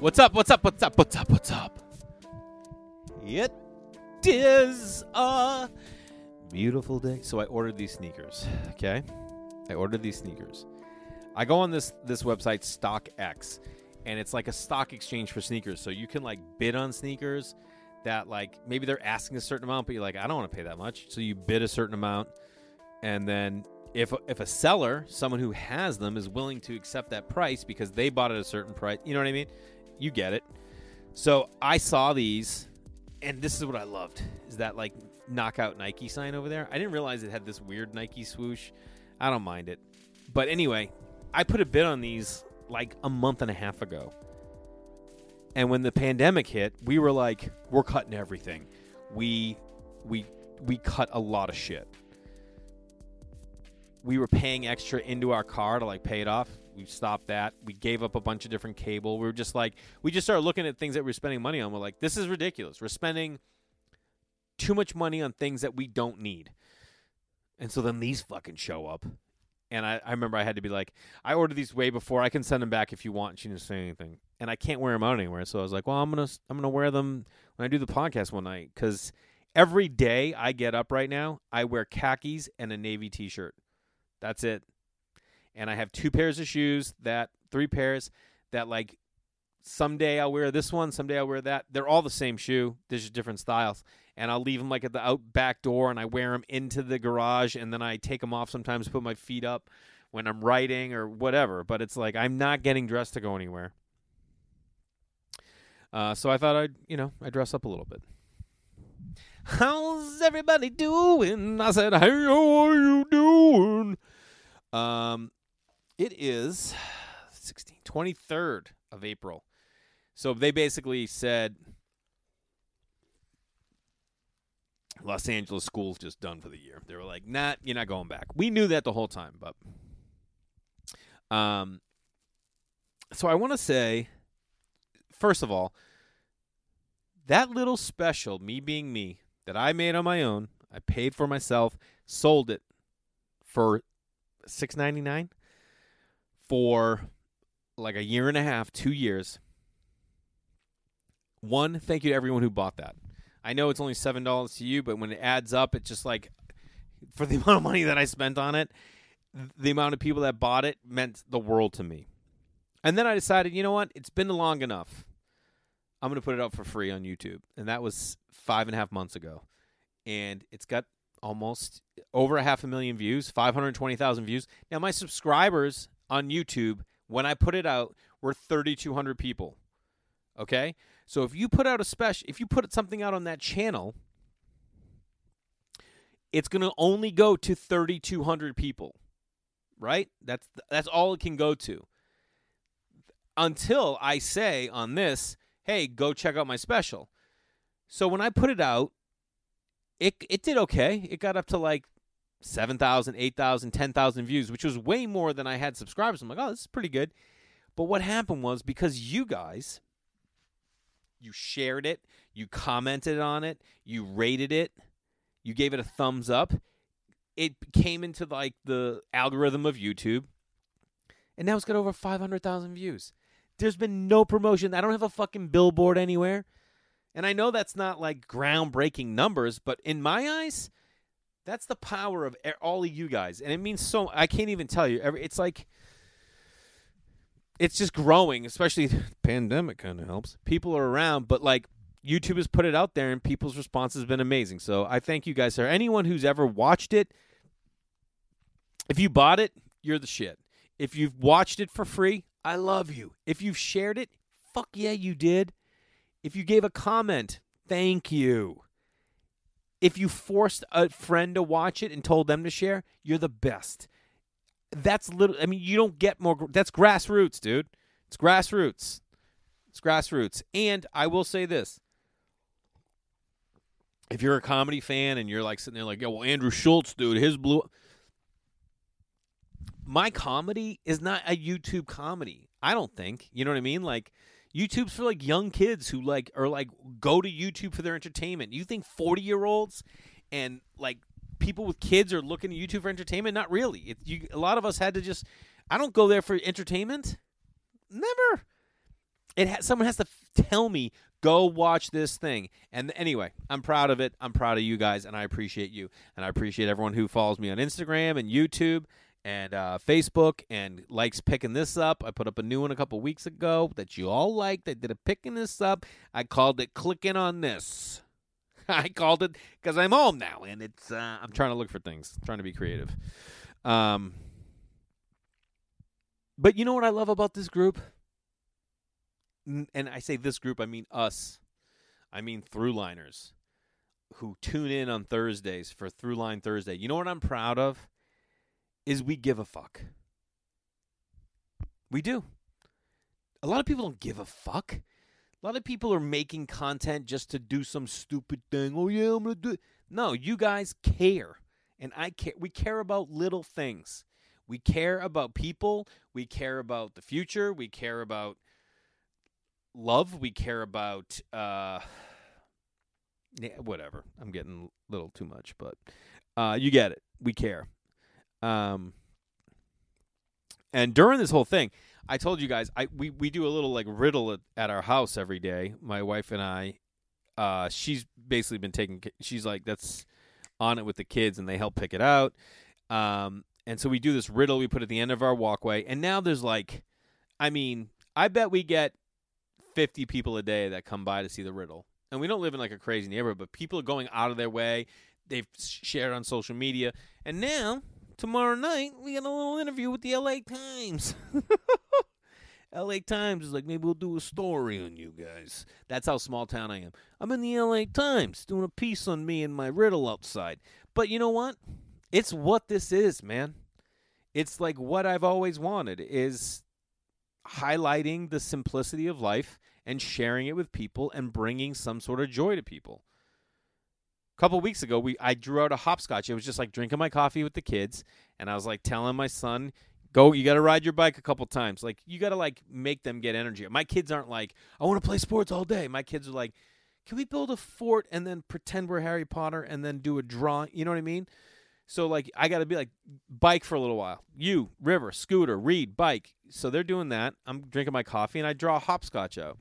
What's up? What's up? What's up? What's up? What's up? It is a beautiful day. So I ordered these sneakers. Okay, I ordered these sneakers. I go on this this website StockX, and it's like a stock exchange for sneakers. So you can like bid on sneakers that like maybe they're asking a certain amount, but you're like, I don't want to pay that much. So you bid a certain amount, and then if if a seller, someone who has them, is willing to accept that price because they bought at a certain price, you know what I mean? You get it. So I saw these, and this is what I loved: is that like knockout Nike sign over there. I didn't realize it had this weird Nike swoosh. I don't mind it, but anyway, I put a bid on these like a month and a half ago. And when the pandemic hit, we were like, we're cutting everything. We we we cut a lot of shit. We were paying extra into our car to like pay it off. We stopped that. We gave up a bunch of different cable. We were just like, we just started looking at things that we are spending money on. We're like, this is ridiculous. We're spending too much money on things that we don't need. And so then these fucking show up. And I, I remember I had to be like, I ordered these way before. I can send them back if you want. She didn't say anything, and I can't wear them out anywhere. So I was like, well, I'm gonna I'm gonna wear them when I do the podcast one night because every day I get up right now, I wear khakis and a navy t-shirt. That's it. And I have two pairs of shoes that three pairs that like someday I'll wear this one, someday I'll wear that. They're all the same shoe. There's just different styles. And I'll leave them like at the out back door and I wear them into the garage and then I take them off sometimes put my feet up when I'm writing or whatever. But it's like I'm not getting dressed to go anywhere. Uh, so I thought I'd you know I dress up a little bit. How's everybody doing? I said hey how are you doing? Um it is 16 23rd of April so they basically said Los Angeles school's just done for the year. They were like, "Nah, you're not going back." We knew that the whole time, but um so I want to say first of all, that little special, me being me, that I made on my own, I paid for myself, sold it for 6.99 for like a year and a half, 2 years. One, thank you to everyone who bought that. I know it's only seven dollars to you, but when it adds up, it's just like for the amount of money that I spent on it, the amount of people that bought it meant the world to me. And then I decided, you know what? It's been long enough. I'm going to put it up for free on YouTube, and that was five and a half months ago, and it's got almost over a half a million views, 520,000 views. Now my subscribers on YouTube when I put it out were 3,200 people. Okay, so if you put out a special, if you put something out on that channel, it's going to only go to 3200 people. Right? That's that's all it can go to. Until I say on this, "Hey, go check out my special." So when I put it out, it it did okay. It got up to like 7,000, 8,000, 10,000 views, which was way more than I had subscribers. I'm like, "Oh, this is pretty good." But what happened was because you guys you shared it, you commented on it, you rated it, you gave it a thumbs up. It came into like the algorithm of YouTube, and now it's got over 500,000 views. There's been no promotion. I don't have a fucking billboard anywhere. And I know that's not like groundbreaking numbers, but in my eyes, that's the power of all of you guys. And it means so I can't even tell you. It's like it's just growing, especially pandemic kind of helps. People are around, but like YouTube has put it out there and people's response has been amazing. So I thank you guys. Sir. Anyone who's ever watched it, if you bought it, you're the shit. If you've watched it for free, I love you. If you've shared it, fuck yeah, you did. If you gave a comment, thank you. If you forced a friend to watch it and told them to share, you're the best that's little. I mean, you don't get more. That's grassroots, dude. It's grassroots. It's grassroots. And I will say this: if you're a comedy fan and you're like sitting there like, "Yeah, well, Andrew Schulz, dude, his blue." My comedy is not a YouTube comedy. I don't think. You know what I mean? Like YouTube's for like young kids who like are like go to YouTube for their entertainment. You think 40-year-olds and like people with kids are looking at YouTube for entertainment? Not really. It, you, a lot of us had to just. I don't go there for entertainment. Never. it ha- someone has to f- tell me go watch this thing. And anyway, I'm proud of it. I'm proud of you guys, and I appreciate you, and I appreciate everyone who follows me on Instagram and YouTube and uh, Facebook and likes picking this up. I put up a new one a couple weeks ago that you all liked. I did a picking this up. I called it clicking on this. I called it because I'm home now, and it's uh, I'm trying to look for things, trying to be creative. Um, but you know what I love about this group? And I say this group, I mean us. I mean throughliners who tune in on Thursdays for Throughline Thursday. You know what I'm proud of? Is we give a fuck. We do. A lot of people don't give a fuck. A lot of people are making content just to do some stupid thing. Oh yeah, I'm gonna do. It. No, you guys care, and I care. We care about little things. We care about people. We care about the future. We care about love. We care about uh, yeah, whatever. I'm getting a little too much, but uh, you get it. We care. Um, and during this whole thing, I told you guys, I we, we do a little like riddle at, at our house every day. My wife and I. Uh, she's basically been taking. She's like that's on it with the kids, and they help pick it out. Um, and so we do this riddle we put at the end of our walkway, and now there's like, I mean, I bet we get 50 people a day that come by to see the riddle. And we don't live in like a crazy neighborhood, but people are going out of their way. They've shared on social media. And now, tomorrow night, we got a little interview with the LA Times. LA Times is like, maybe we'll do a story on you guys. That's how small town I am. I'm in the LA Times doing a piece on me and my riddle outside. But you know what? It's what this is, man. It's like what I've always wanted is highlighting the simplicity of life and sharing it with people and bringing some sort of joy to people. Couple weeks ago, we I drew out a hopscotch. It was just like drinking my coffee with the kids, and I was like telling my son, "Go, you got to ride your bike a couple times. Like you got to like make them get energy." My kids aren't like, "I want to play sports all day." My kids are like, "Can we build a fort and then pretend we're Harry Potter and then do a drawing?" You know what I mean? So like I got to be like bike for a little while. You, River, Scooter, Reed, bike. So they're doing that. I'm drinking my coffee and I draw a hopscotch out.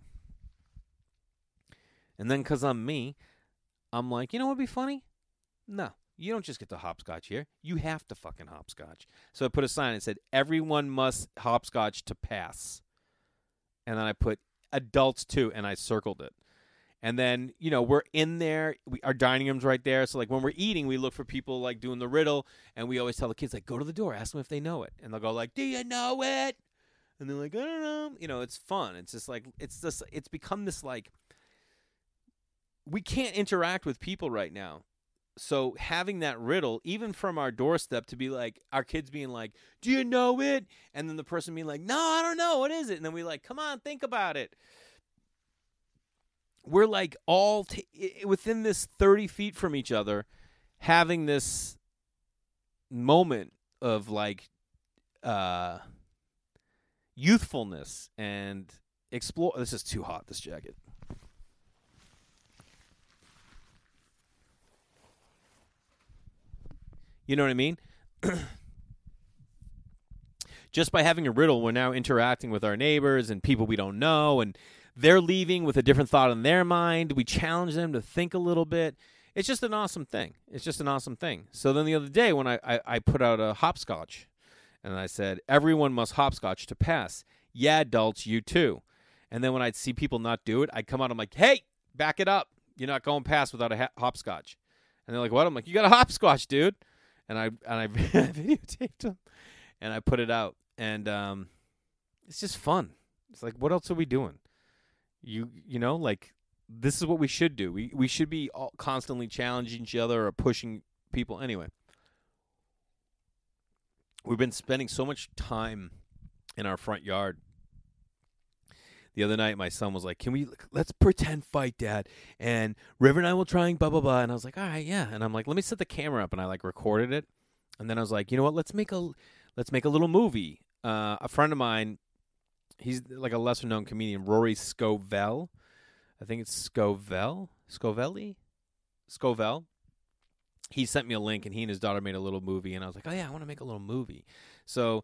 And then cuz I'm me, I'm like, "You know what'd be funny?" No. You don't just get to hopscotch here. You have to fucking hopscotch. So I put a sign that said everyone must hopscotch to pass. And then I put adults too and I circled it. And then, you know, we're in there. We, our dining room's right there. So, like, when we're eating, we look for people, like, doing the riddle. And we always tell the kids, like, go to the door, ask them if they know it. And they'll go, like, do you know it? And they're like, I don't know. You know, it's fun. It's just like, it's just, it's become this, like, we can't interact with people right now. So, having that riddle, even from our doorstep, to be like, our kids being like, do you know it? And then the person being like, no, I don't know. What is it? And then we like, come on, think about it we're like all t- within this 30 feet from each other having this moment of like uh youthfulness and explore this is too hot this jacket you know what i mean just by having a riddle we're now interacting with our neighbors and people we don't know and they're leaving with a different thought in their mind. We challenge them to think a little bit. It's just an awesome thing. It's just an awesome thing. So then the other day when I, I, I put out a hopscotch and I said, everyone must hopscotch to pass. Yeah, adults, you too. And then when I'd see people not do it, I'd come out, I'm like, hey, back it up. You're not going past without a ha- hopscotch. And they're like, what? I'm like, you got a hopscotch, dude. And I and I videotaped them and I put it out. And um, it's just fun. It's like, what else are we doing? You you know like this is what we should do. We we should be all constantly challenging each other or pushing people. Anyway, we've been spending so much time in our front yard. The other night, my son was like, "Can we let's pretend fight, Dad?" And River and I will try and blah blah blah. And I was like, "All right, yeah." And I'm like, "Let me set the camera up," and I like recorded it. And then I was like, "You know what? Let's make a let's make a little movie." Uh, a friend of mine he's like a lesser known comedian, Rory Scovel. I think it's Scovel, Scovelli, Scovel. He sent me a link, and he and his daughter made a little movie, and I was like, oh yeah, I want to make a little movie. So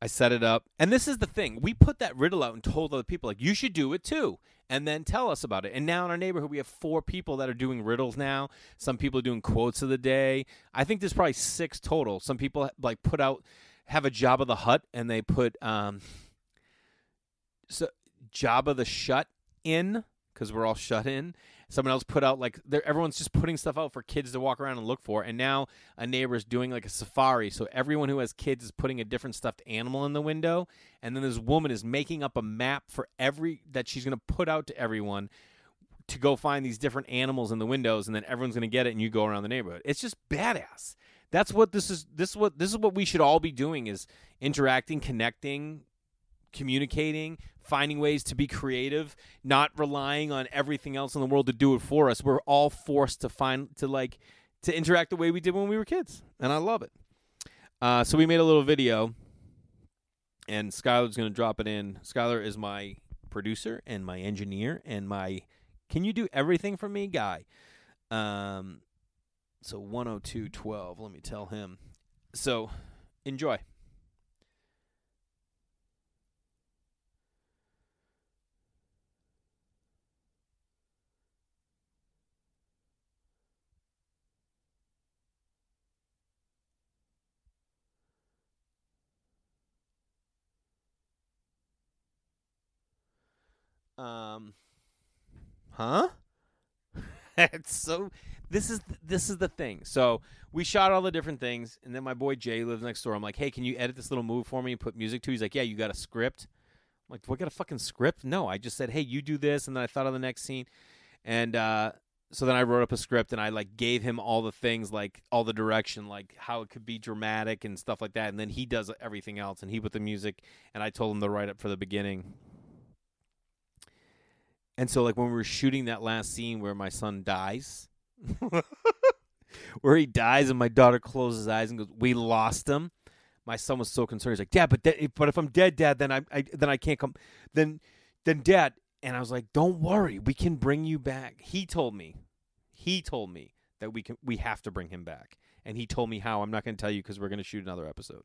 I set it up. And this is the thing. We put that riddle out and told other people, like, you should do it too. And then tell us about it. And now in our neighborhood, we have four people that are doing riddles now. Some people are doing quotes of the day. I think there's probably six total. Some people like put out, have a Jabba the Hutt, and they put um, so Jabba the Shut in because we're all shut in. Someone else put out like everyone's just putting stuff out for kids to walk around and look for. And now a neighbor is doing like a safari, so everyone who has kids is putting a different stuffed animal in the window. And then this woman is making up a map for every that she's going to put out to everyone to go find these different animals in the windows, and then everyone's going to get it, and you go around the neighborhood. It's just badass. That's what this is. This is what this is what we should all be doing: is interacting, connecting, communicating, finding ways to be creative, not relying on everything else in the world to do it for us. We're all forced to find to like to interact the way we did when we were kids, and I love it. Uh, so we made a little video, and Skylar's going to drop it in. Skylar is my producer and my engineer and my can you do everything for me guy. Um, so 10212. Let me tell him. So enjoy. Um, huh? it's so. This is this is the thing. So we shot all the different things, and then my boy Jay lives next door. I'm like, hey, can you edit this little move for me and put music to? He's like, yeah, you got a script. I'm like, do I got a fucking script? No, I just said, hey, you do this, and then I thought of the next scene, and uh, so then I wrote up a script and I like gave him all the things, like all the direction, like how it could be dramatic and stuff like that, and then he does everything else, and he put the music, and I told him to write up for the beginning, and so, like when we were shooting that last scene where my son dies, where he dies, and my daughter closes his eyes and goes, "We lost him." My son was so concerned. He's like, "Dad, but but if I'm dead, Dad, then I, I then I can't come. Then then Dad." And I was like, "Don't worry, we can bring you back." He told me, he told me that we can we have to bring him back, and he told me how. I'm not going to tell you because we're going to shoot another episode.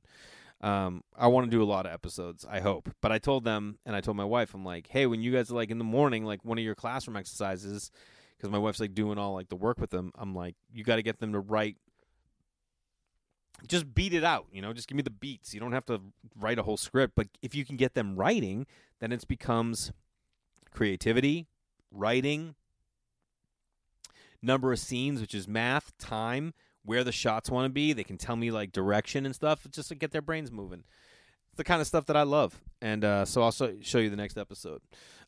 Um, I want to do a lot of episodes. I hope, but I told them and I told my wife, I'm like, hey, when you guys are like in the morning, like one of your classroom exercises, because my wife's like doing all like the work with them. I'm like, you got to get them to write. Just beat it out, you know. Just give me the beats. You don't have to write a whole script, but if you can get them writing, then it becomes creativity, writing, number of scenes, which is math, time, where the shots want to be. They can tell me like direction and stuff just to get their brains moving. It's the kind of stuff that I love. And uh, so I'll show you the next episode.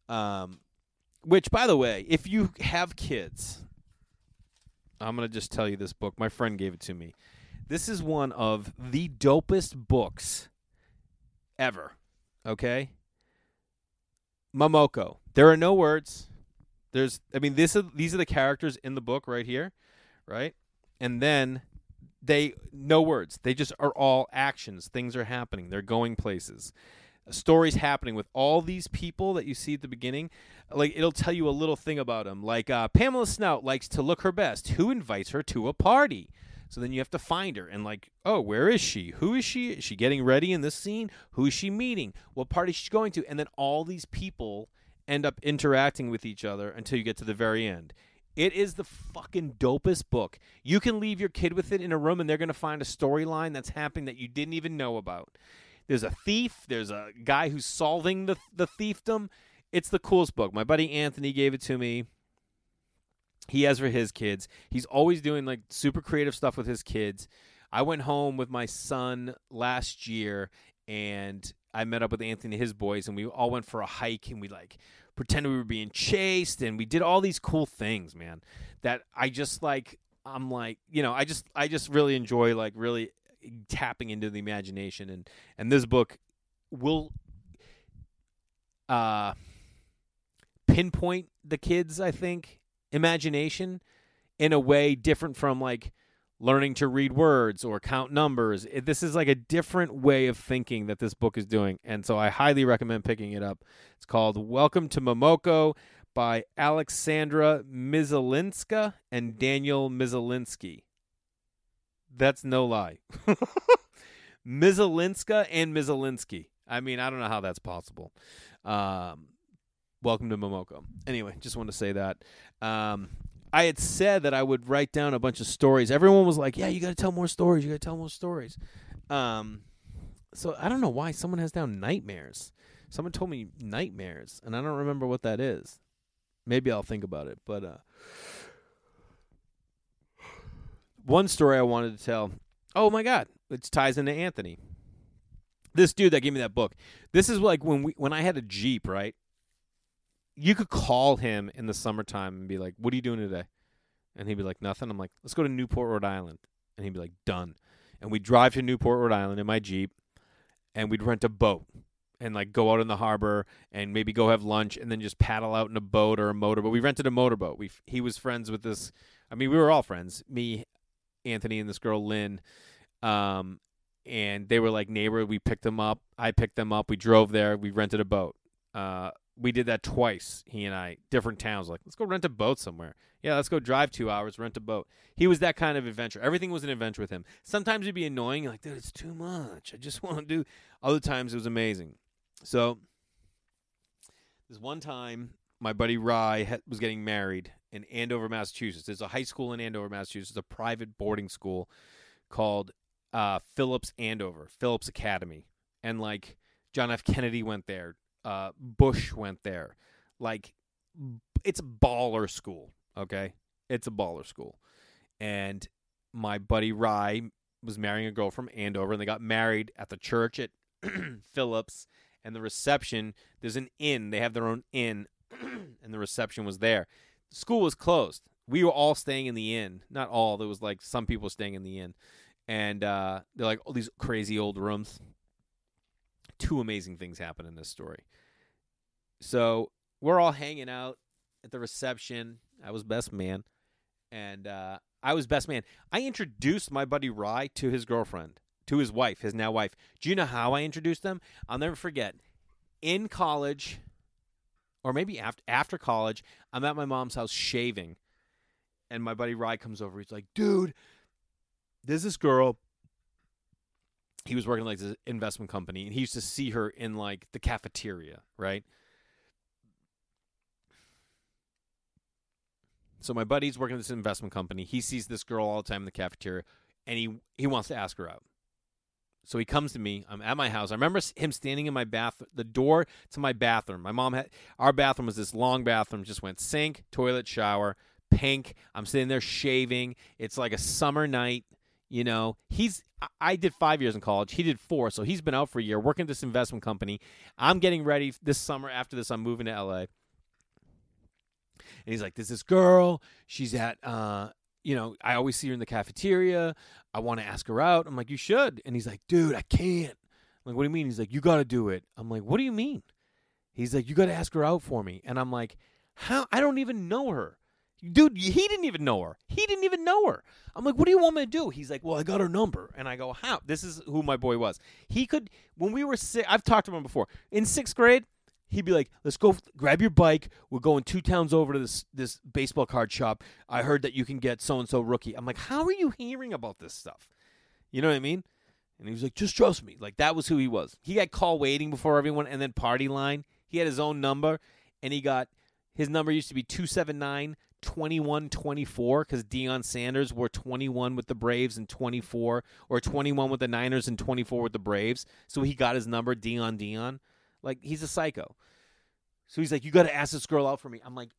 Um, which, by the way, if you have kids, I'm going to just tell you this book. My friend gave it to me. This is one of the dopest books ever. Okay? Mamoko. There are no words. There's I mean this is these are the characters in the book right here, right? And then they no words. They just are all actions. Things are happening. They're going places. Stories happening with all these people that you see at the beginning. Like it'll tell you a little thing about them. Like uh, Pamela Snout likes to look her best. Who invites her to a party? So then you have to find her and like, oh, where is she? Who is she? Is she getting ready in this scene? Who is she meeting? What party is she going to? And then all these people end up interacting with each other until you get to the very end. It is the fucking dopest book. You can leave your kid with it in a room and they're going to find a storyline that's happening that you didn't even know about. There's a thief, there's a guy who's solving the the thiefdom. It's the coolest book. My buddy Anthony gave it to me. He has for his kids. He's always doing like super creative stuff with his kids. I went home with my son last year and I met up with Anthony and his boys and we all went for a hike and we like pretend we were being chased and we did all these cool things, man. That I just like I'm like, you know, I just I just really enjoy like really tapping into the imagination and and this book will uh pinpoint the kids, I think, imagination in a way different from like learning to read words or count numbers. It, this is like a different way of thinking that this book is doing. And so I highly recommend picking it up. It's called Welcome to Mamoko by Aleksandra Mizielińska and Daniel Mizieliński. That's no lie. Mizielińska and Mizieliński. I mean, I don't know how that's possible. Um, welcome to Mamoko. Anyway, just wanted to say that. Um, I had said that I would write down a bunch of stories. Everyone was like, "Yeah, you got to tell more stories. You got to tell more stories." Um, so I don't know why someone has down nightmares. Someone told me nightmares, and I don't remember what that is. Maybe I'll think about it. But uh, one story I wanted to tell. Oh my god, it ties into Anthony. This dude that gave me that book. This is like when we when I had a Jeep, right? You could call him in the summertime and be like, "What are you doing today?" And he'd be like, "Nothing." I'm like, "Let's go to Newport, Rhode Island." And he'd be like, "Done." And we'd drive to Newport, Rhode Island in my Jeep, and we'd rent a boat and like go out in the harbor and maybe go have lunch and then just paddle out in a boat or a motorboat. We rented a motorboat. We he was friends with this. I mean, we were all friends. Me, Anthony, and this girl Lynn. Um, and they were like neighbor. We picked them up. I picked them up. We drove there. We rented a boat. Uh, we did that twice. He and I, different towns. Like, let's go rent a boat somewhere. Yeah, let's go drive two hours, rent a boat. He was that kind of adventure. Everything was an adventure with him. Sometimes it'd be annoying, like, dude, it's too much. I just want to do. Other times it was amazing. So, this one time, my buddy Rye was getting married in Andover, Massachusetts. There's a high school in Andover, Massachusetts, a private boarding school called uh, Phillips Andover, Phillips Academy, and like John F. Kennedy went there, uh, Bush went there. Like, it's a baller school. Okay, it's a baller school, and my buddy Rye was marrying a girl from Andover, and they got married at the church at Phillips. And the reception, there's an inn. They have their own inn, and the reception was there. The school was closed. We were all staying in the inn. Not all. There was like some people staying in the inn and uh, they're like all these crazy old rooms. Two amazing things happen in this story. So we're all hanging out at the reception. I was best man, and uh, I was best man. I introduced my buddy Rye to his girlfriend, to his wife, his now wife. Do you know how I introduced them? I'll never forget. In college, or maybe after after college, I'm at my mom's house shaving, and my buddy Rye comes over. He's like, "Dude, there's this girl he was working like this investment company and he used to see her in like the cafeteria right? So my buddy's working at this investment company. He sees this girl all the time in the cafeteria and he he wants to ask her out. So he comes to me. I'm at my house. I remember him standing in my bath the door to my bathroom. My mom had our bathroom was this long bathroom just went sink toilet shower pink. I'm sitting there shaving. It's like a summer night you know, he's I did five years in college. He did four, so he's been out for a year working at this investment company. I'm getting ready this summer. After this, I'm moving to LA. And he's like, "There's this girl. She's at, uh, you know, I always see her in the cafeteria. I want to ask her out. I'm like, you should. And he's like, dude, I can't. I'm like, what do you mean? He's like, you got to do it. I'm like, what do you mean? He's like, you got to ask her out for me. And I'm like, how? I don't even know her. Dude, he didn't even know her. He didn't even know her. I'm like, what do you want me to do? He's like, well, I got her number. And I go, how? This is who my boy was. He could, when we were sick, I've talked to him before. In sixth grade, he'd be like, let's go grab your bike. We're going two towns over to this, this baseball card shop. I heard that you can get so and so rookie. I'm like, how are you hearing about this stuff? You know what I mean? And he was like, just trust me. Like, that was who he was. He got call waiting before everyone and then party line. He had his own number and he got, his number used to be 279 21 24 because Deion Sanders wore 21 with the Braves and 24, or 21 with the Niners and 24 with the Braves. So he got his number, Deion Deion. Like, he's a psycho. So he's like, You got to ask this girl out for me. I'm like,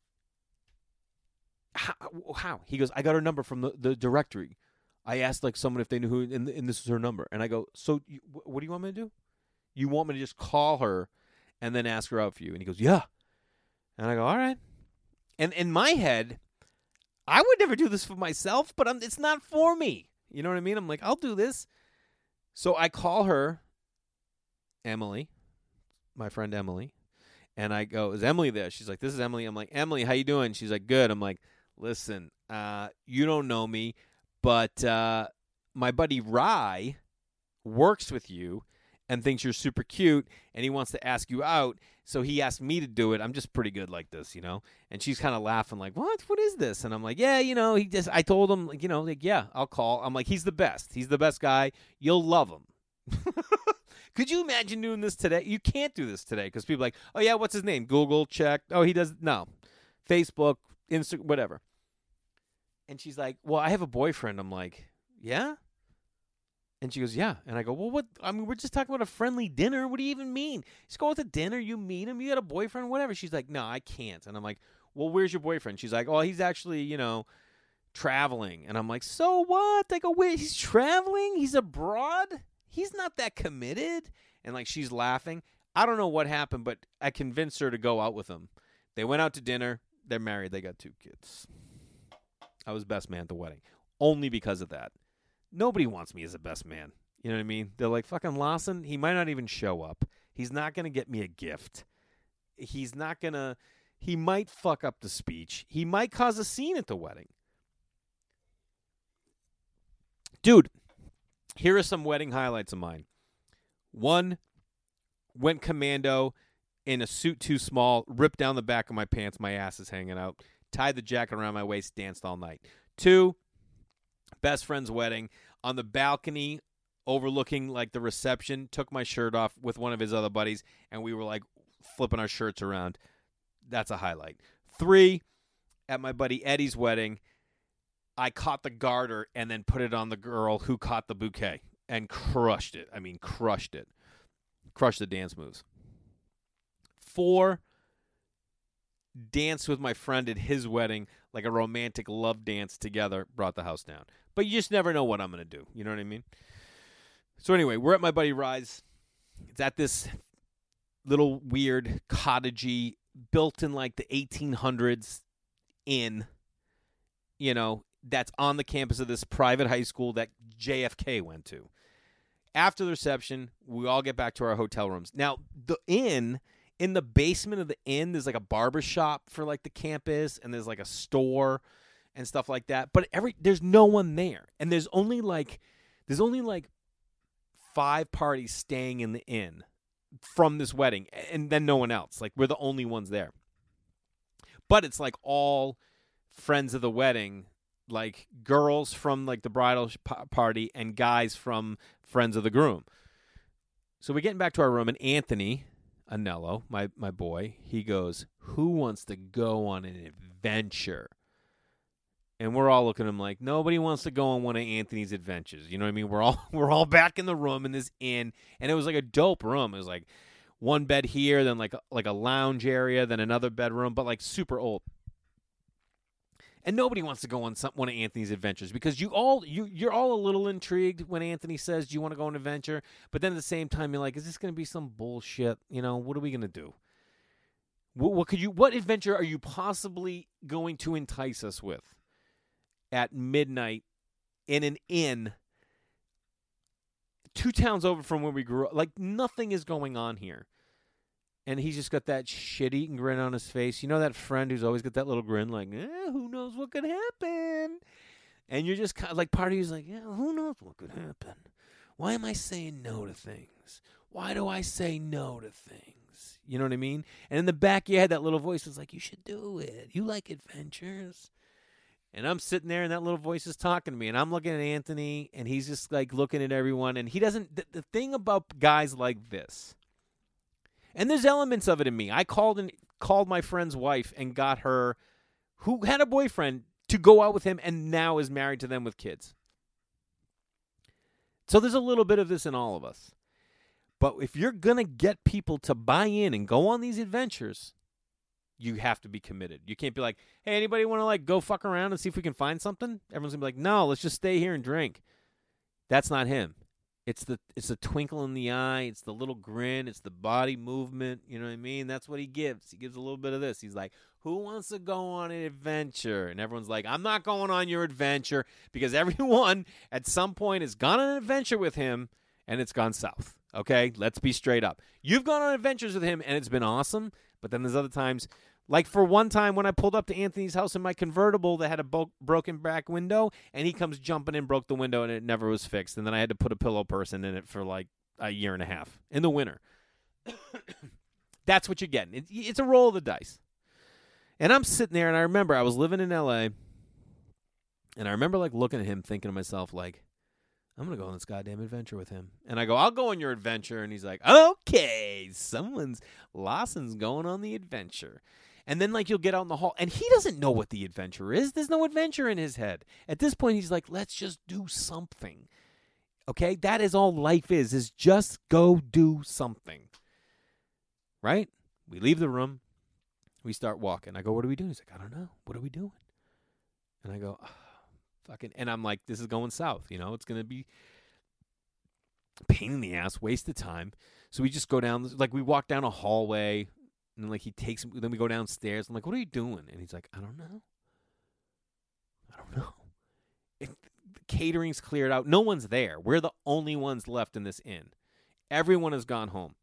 how, how? He goes, I got her number from the, the directory. I asked like someone if they knew who, and, and this is her number. And I go, so you, what do you want me to do? You want me to just call her and then ask her out for you? And he goes, yeah. And I go, all right. And in my head, I would never do this for myself, but I'm, it's not for me. You know what I mean? I'm like, I'll do this. So I call her, Emily, my friend Emily, and I go, "Is Emily there?" She's like, "This is Emily." I'm like, "Emily, how you doing?" She's like, "Good." I'm like, "Listen, uh, you don't know me, but uh, my buddy Rye works with you, and thinks you're super cute and he wants to ask you out. So he asked me to do it. I'm just pretty good like this, you know? And she's kind of laughing, like, what? What is this? And I'm like, yeah, you know, he just, I told him, like, you know, like, yeah, I'll call. I'm like, he's the best. He's the best guy. You'll love him. Could you imagine doing this today? You can't do this today because people like, oh yeah, what's his name? Google check. Oh, he does no, Facebook, Instagram, whatever. And she's like, well, I have a boyfriend. I'm like, yeah. And she goes, yeah. And I go, well, what? I mean, we're just talking about a friendly dinner. What do you even mean? Just go with a dinner. You meet him. You got a boyfriend, whatever. She's like, no, I can't. And I'm like, well, where's your boyfriend? She's like, oh, he's actually, you know, traveling. And I'm like, so what? I go, wait, he's traveling? He's abroad? He's not that committed. And like, she's laughing. I don't know what happened, but I convinced her to go out with him. They went out to dinner. They're married. They got two kids. I was best man at the wedding only because of that. Nobody wants me as a best man. You know what I mean? They're like, fucking Lawson, he might not even show up. He's not going to get me a gift. He's not going to, he might fuck up the speech. He might cause a scene at the wedding. Dude, here are some wedding highlights of mine. One, went commando in a suit too small, ripped down the back of my pants, my ass is hanging out, tied the jacket around my waist, danced all night. Two, best friend's wedding on the balcony overlooking like the reception, took my shirt off with one of his other buddies, and we were like flipping our shirts around. That's a highlight. Three, at my buddy Eddie's wedding, I caught the garter and then put it on the girl who caught the bouquet and crushed it. I mean, crushed it. Crushed the dance moves. Four, danced with my friend at his wedding like a romantic love dance together, brought the house down. But you just never know what I'm going to do. You know what I mean? So, anyway, we're at my buddy Rye's. It's at this little weird cottagey, built in like the 1800s inn, you know, that's on the campus of this private high school that JFK went to. After the reception, we all get back to our hotel rooms. Now, the inn in the basement of the inn there's like a barber shop for like the campus and there's like a store and stuff like that. But every there's no one there. And there's only like there's only like five parties staying in the inn from this wedding and then no one else. Like we're the only ones there. But it's like all friends of the wedding like girls from like the bridal party and guys from friends of the groom. So we're getting back to our room, and Anthony Anello, my my boy, he goes, "Who wants to go on an adventure?" And we're all looking at him like nobody wants to go on one of Anthony's adventures. You know what I mean? We're all we're all back in the room in this inn, and it was like a dope room. It was like one bed here, then like like a lounge area, then another bedroom, but like super old and nobody wants to go on some, one of Anthony's adventures because you all you you're all a little intrigued when Anthony says, "Do you want to go on an adventure?" But then at the same time, you're like, "Is this going to be some bullshit? You know, what are we going to do?" What, what could you? What adventure are you possibly going to entice us with at midnight in an inn? Two towns over from where we grew up. Like nothing is going on here and he's just got that shit-eating grin on his face. You know that friend who's always got that little grin, like, eh, who knows what could happen? And you're just kind of like, part of you's like, yeah, who knows what could happen? Why am I saying no to things? Why do I say no to things? You know what I mean? And in the back, you had that little voice was like, you should do it. You like adventures. And I'm sitting there, and that little voice is talking to me, and I'm looking at Anthony, and he's just like looking at everyone, and he doesn't. The, the thing about guys like this and there's elements of it in me. I called and called my friend's wife and got her, who had a boyfriend, to go out with him and now is married to them with kids. So there's a little bit of this in all of us. But if you're going to get people to buy in and go on these adventures, you have to be committed. You can't be like, hey, anybody want to like go fuck around and see if we can find something? Everyone's to be like, no, let's just stay here and drink. That's not him. It's the it's the twinkle in the eye, it's the little grin, it's the body movement, you know what I mean? That's what he gives. He gives a little bit of this. He's like, "Who wants to go on an adventure?" And everyone's like, "I'm not going on your adventure" because everyone at some point has gone on an adventure with him and it's gone south. Okay? Let's be straight up. You've gone on adventures with him and it's been awesome, but then there's other times like for one time when I pulled up to Anthony's house in my convertible that had a bo- broken back window, and he comes jumping in, broke the window, and it never was fixed. And then I had to put a pillow person in it for like a year and a half in the winter. That's what you're getting. It, it's a roll of the dice. And I'm sitting there, and I remember I was living in L.A., and I remember like looking at him, thinking to myself, like, I'm gonna go on this goddamn adventure with him. And I go, I'll go on your adventure. And he's like, okay, someone's Lawson's going on the adventure. And then like you'll get out in the hall, and he doesn't know what the adventure is. There's no adventure in his head. At this point, he's like, let's just do something. Okay, that is all life is: is just go do something. Right? We leave the room. We start walking. I go, what are we doing? He's like, I don't know. What are we doing? And I go, oh, fucking. And I'm like, this is going south. You know, it's gonna be pain in the ass, waste of time. So we just go down, like we walk down a hallway, and like he takes, then we go downstairs. I'm like, what are you doing? And he's like, I don't know. I don't know. It, the catering's cleared out. No one's there. We're the only ones left in this inn. Everyone has gone home.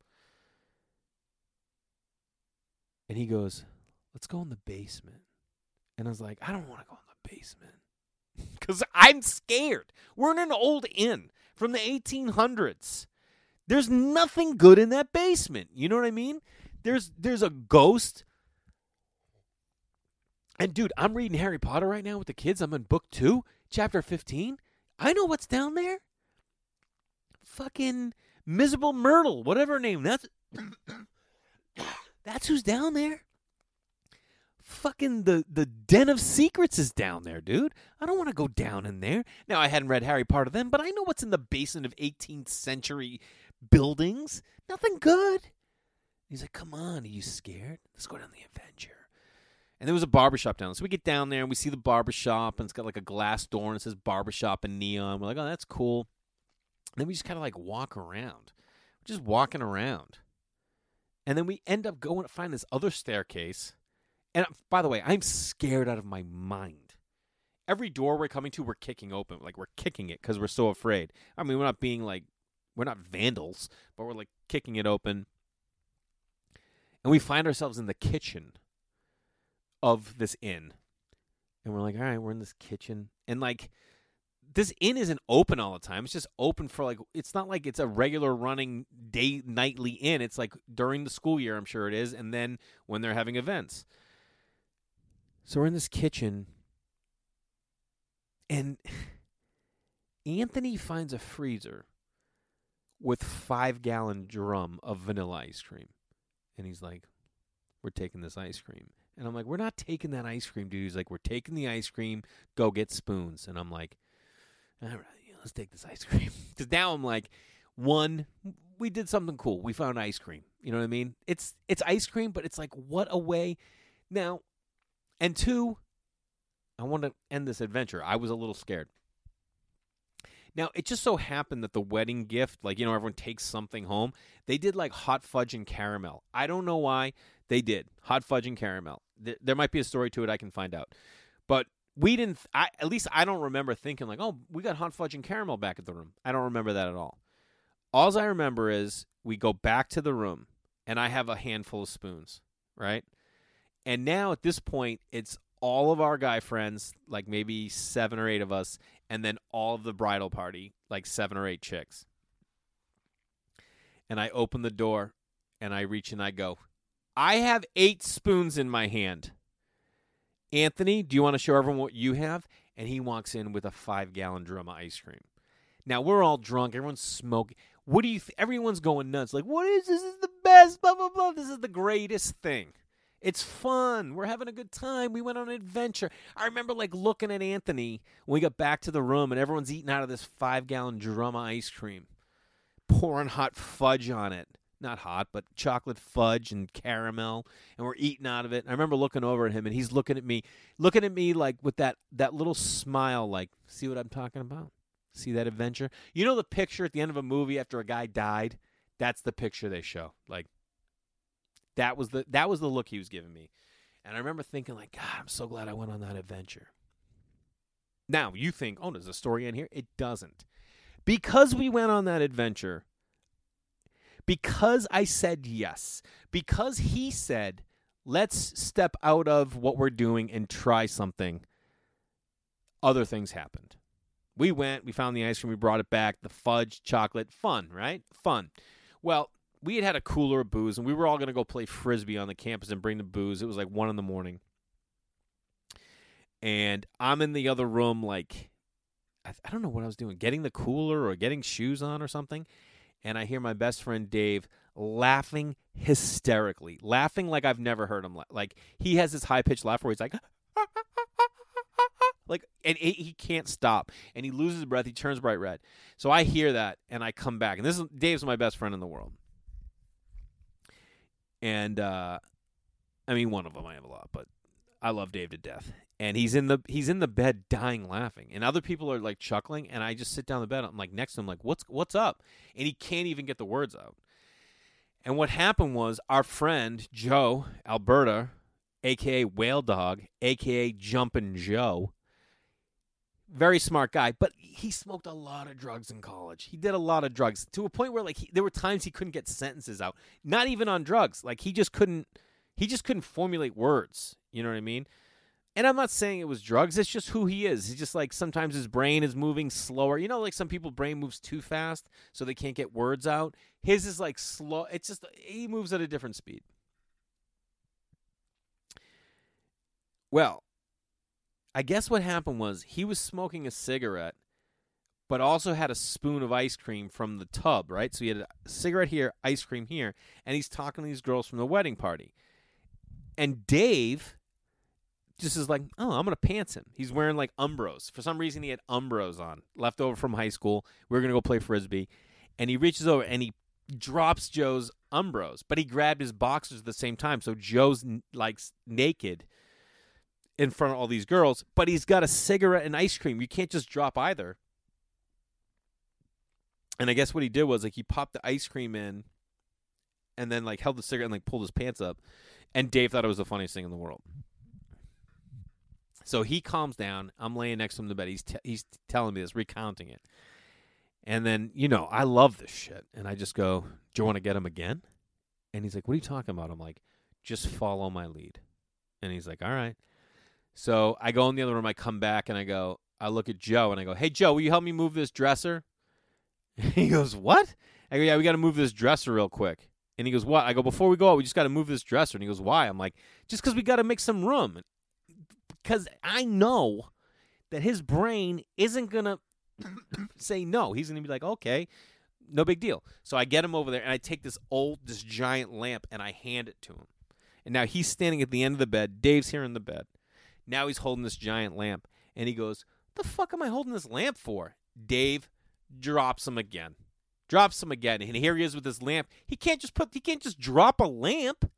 And he goes, let's go in the basement. And I was like, I don't want to go in the basement because I'm scared. We're in an old inn from the 1800s. There's nothing good in that basement. You know what I mean? There's there's a ghost. And dude, I'm reading Harry Potter right now with the kids. I'm in book 2, chapter 15. I know what's down there. Fucking miserable Myrtle, whatever name. That's That's who's down there. Fucking the the den of secrets is down there, dude. I don't want to go down in there. Now I hadn't read Harry Potter then, but I know what's in the basement of 18th century buildings. Nothing good. He's like, "Come on, are you scared? Let's go down the adventure." And there was a barbershop down. So we get down there and we see the barbershop and it's got like a glass door and it says barbershop in neon. We're like, "Oh, that's cool." And then we just kind of like walk around. We're just walking around. And then we end up going to find this other staircase. And by the way, I'm scared out of my mind. Every door we're coming to, we're kicking open. Like we're kicking it because we're so afraid. I mean, we're not being like, we're not vandals, but we're like kicking it open. And we find ourselves in the kitchen of this inn. And we're like, all right, we're in this kitchen. And like, this inn isn't open all the time. It's just open for like it's not like it's a regular running day nightly inn. It's like during the school year, I'm sure it is, and then when they're having events. So we're in this kitchen and Anthony finds a freezer with 5 gallon drum of vanilla ice cream. And he's like, "We're taking this ice cream." And I'm like, "We're not taking that ice cream, dude." He's like, "We're taking the ice cream. Go get spoons." And I'm like, all right, let's take this ice cream. Because now I'm like, one, we did something cool. We found ice cream. You know what I mean? It's it's ice cream, but it's like what a way. Now, and two, I want to end this adventure. I was a little scared. Now, it just so happened that the wedding gift, like, you know, everyone takes something home. They did like hot fudge and caramel. I don't know why they did hot fudge and caramel. There, might be a story to it. I can find out. But we didn't I, at least i don't remember thinking like oh we got hot fudge and caramel back at the room i don't remember that at all all i remember is we go back to the room and i have a handful of spoons right and now at this point it's all of our guy friends like maybe seven or eight of us and then all of the bridal party like seven or eight chicks and i open the door and i reach and i go i have eight spoons in my hand Anthony, do you want to show everyone what you have? And he walks in with a five gallon drum of ice cream. Now we're all drunk. Everyone's smoking. What do you? Th- everyone's going nuts. Like, what is this? this? Is the best? Blah blah blah. This is the greatest thing. It's fun. We're having a good time. We went on an adventure. I remember like looking at Anthony when we got back to the room, and everyone's eating out of this five gallon drum of ice cream, pouring hot fudge on it not hot, but chocolate fudge and caramel, and we're eating out of it. I remember looking over at him, and he's looking at me, looking at me like with that that little smile, like, see what I'm talking about? See that adventure? You know the picture at the end of a movie after a guy died? That's the picture they show. Like that was the that was the look he was giving me. And I remember thinking like, God, I'm so glad I went on that adventure. Now, you think, oh, there's a story in here? It doesn't. Because we went on that adventure, because I said yes, because he said, let's step out of what we're doing and try something, other things happened. We went, we found the ice cream, we brought it back, the fudge, chocolate, fun, right? Fun. Well, we had had a cooler of booze, and we were all going to go play frisbee on the campus and bring the booze. It was like one in the morning. And I'm in the other room, like, I, I don't know what I was doing, getting the cooler or getting shoes on or something. And I hear my best friend Dave laughing hysterically, laughing like I've never heard him. Like he has this high pitched laugh where he's like, like, and he he can't stop, and he loses breath. He turns bright red. So I hear that, and I come back, and this is Dave's my best friend in the world. And uh, I mean, one of them I have a lot, but I love Dave to death. And he's in the he's in the bed dying laughing, and other people are like chuckling, and I just sit down the bed. I'm like next to him, like what's what's up, and he can't even get the words out. And what happened was our friend Joe Alberta, aka Whale Dog, aka Jumpin' Joe, very smart guy, but he smoked a lot of drugs in college. He did a lot of drugs to a point where like he, there were times he couldn't get sentences out, not even on drugs. Like he just couldn't he just couldn't formulate words. You know what I mean? And I'm not saying it was drugs. It's just who he is. He's just like sometimes his brain is moving slower. You know, like some people brain moves too fast, so they can't get words out. His is like slow. It's just he moves at a different speed. Well, I guess what happened was he was smoking a cigarette, but also had a spoon of ice cream from the tub, right? So he had a cigarette here, ice cream here, and he's talking to these girls from the wedding party. And Dave just is like, oh, I'm gonna pants him. He's wearing like Umbros. For some reason, he had Umbros on, left over from high school. We are gonna go play frisbee, and he reaches over and he drops Joe's Umbros, but he grabbed his boxers at the same time. So Joe's like naked in front of all these girls, but he's got a cigarette and ice cream. You can't just drop either. And I guess what he did was like he popped the ice cream in and then like held the cigarette and like pulled his pants up. And Dave thought it was the funniest thing in the world. So he calms down. I'm laying next to him in the bed. He's t- he's telling me this, recounting it. And then, you know, I love this shit. And I just go, Do you want to get him again? And he's like, What are you talking about? I'm like, Just follow my lead. And he's like, All right. So I go in the other room. I come back and I go, I look at Joe and I go, Hey, Joe, will you help me move this dresser? he goes, What? I go, Yeah, we got to move this dresser real quick. And he goes, What? I go, Before we go out, we just got to move this dresser. And he goes, Why? I'm like, Just because we got to make some room. Because I know that his brain isn't to say no. He's to be like, Okay, no big deal. So I get him over there and I take this old, this giant lamp and I hand it to him. And now he's standing at the end of the bed. Dave's here in the bed. Now he's holding this giant lamp. And he goes, The fuck am I holding this lamp for? Dave drops him again. Drops him again. And here he is with this lamp. He can't just put he can't just drop a lamp.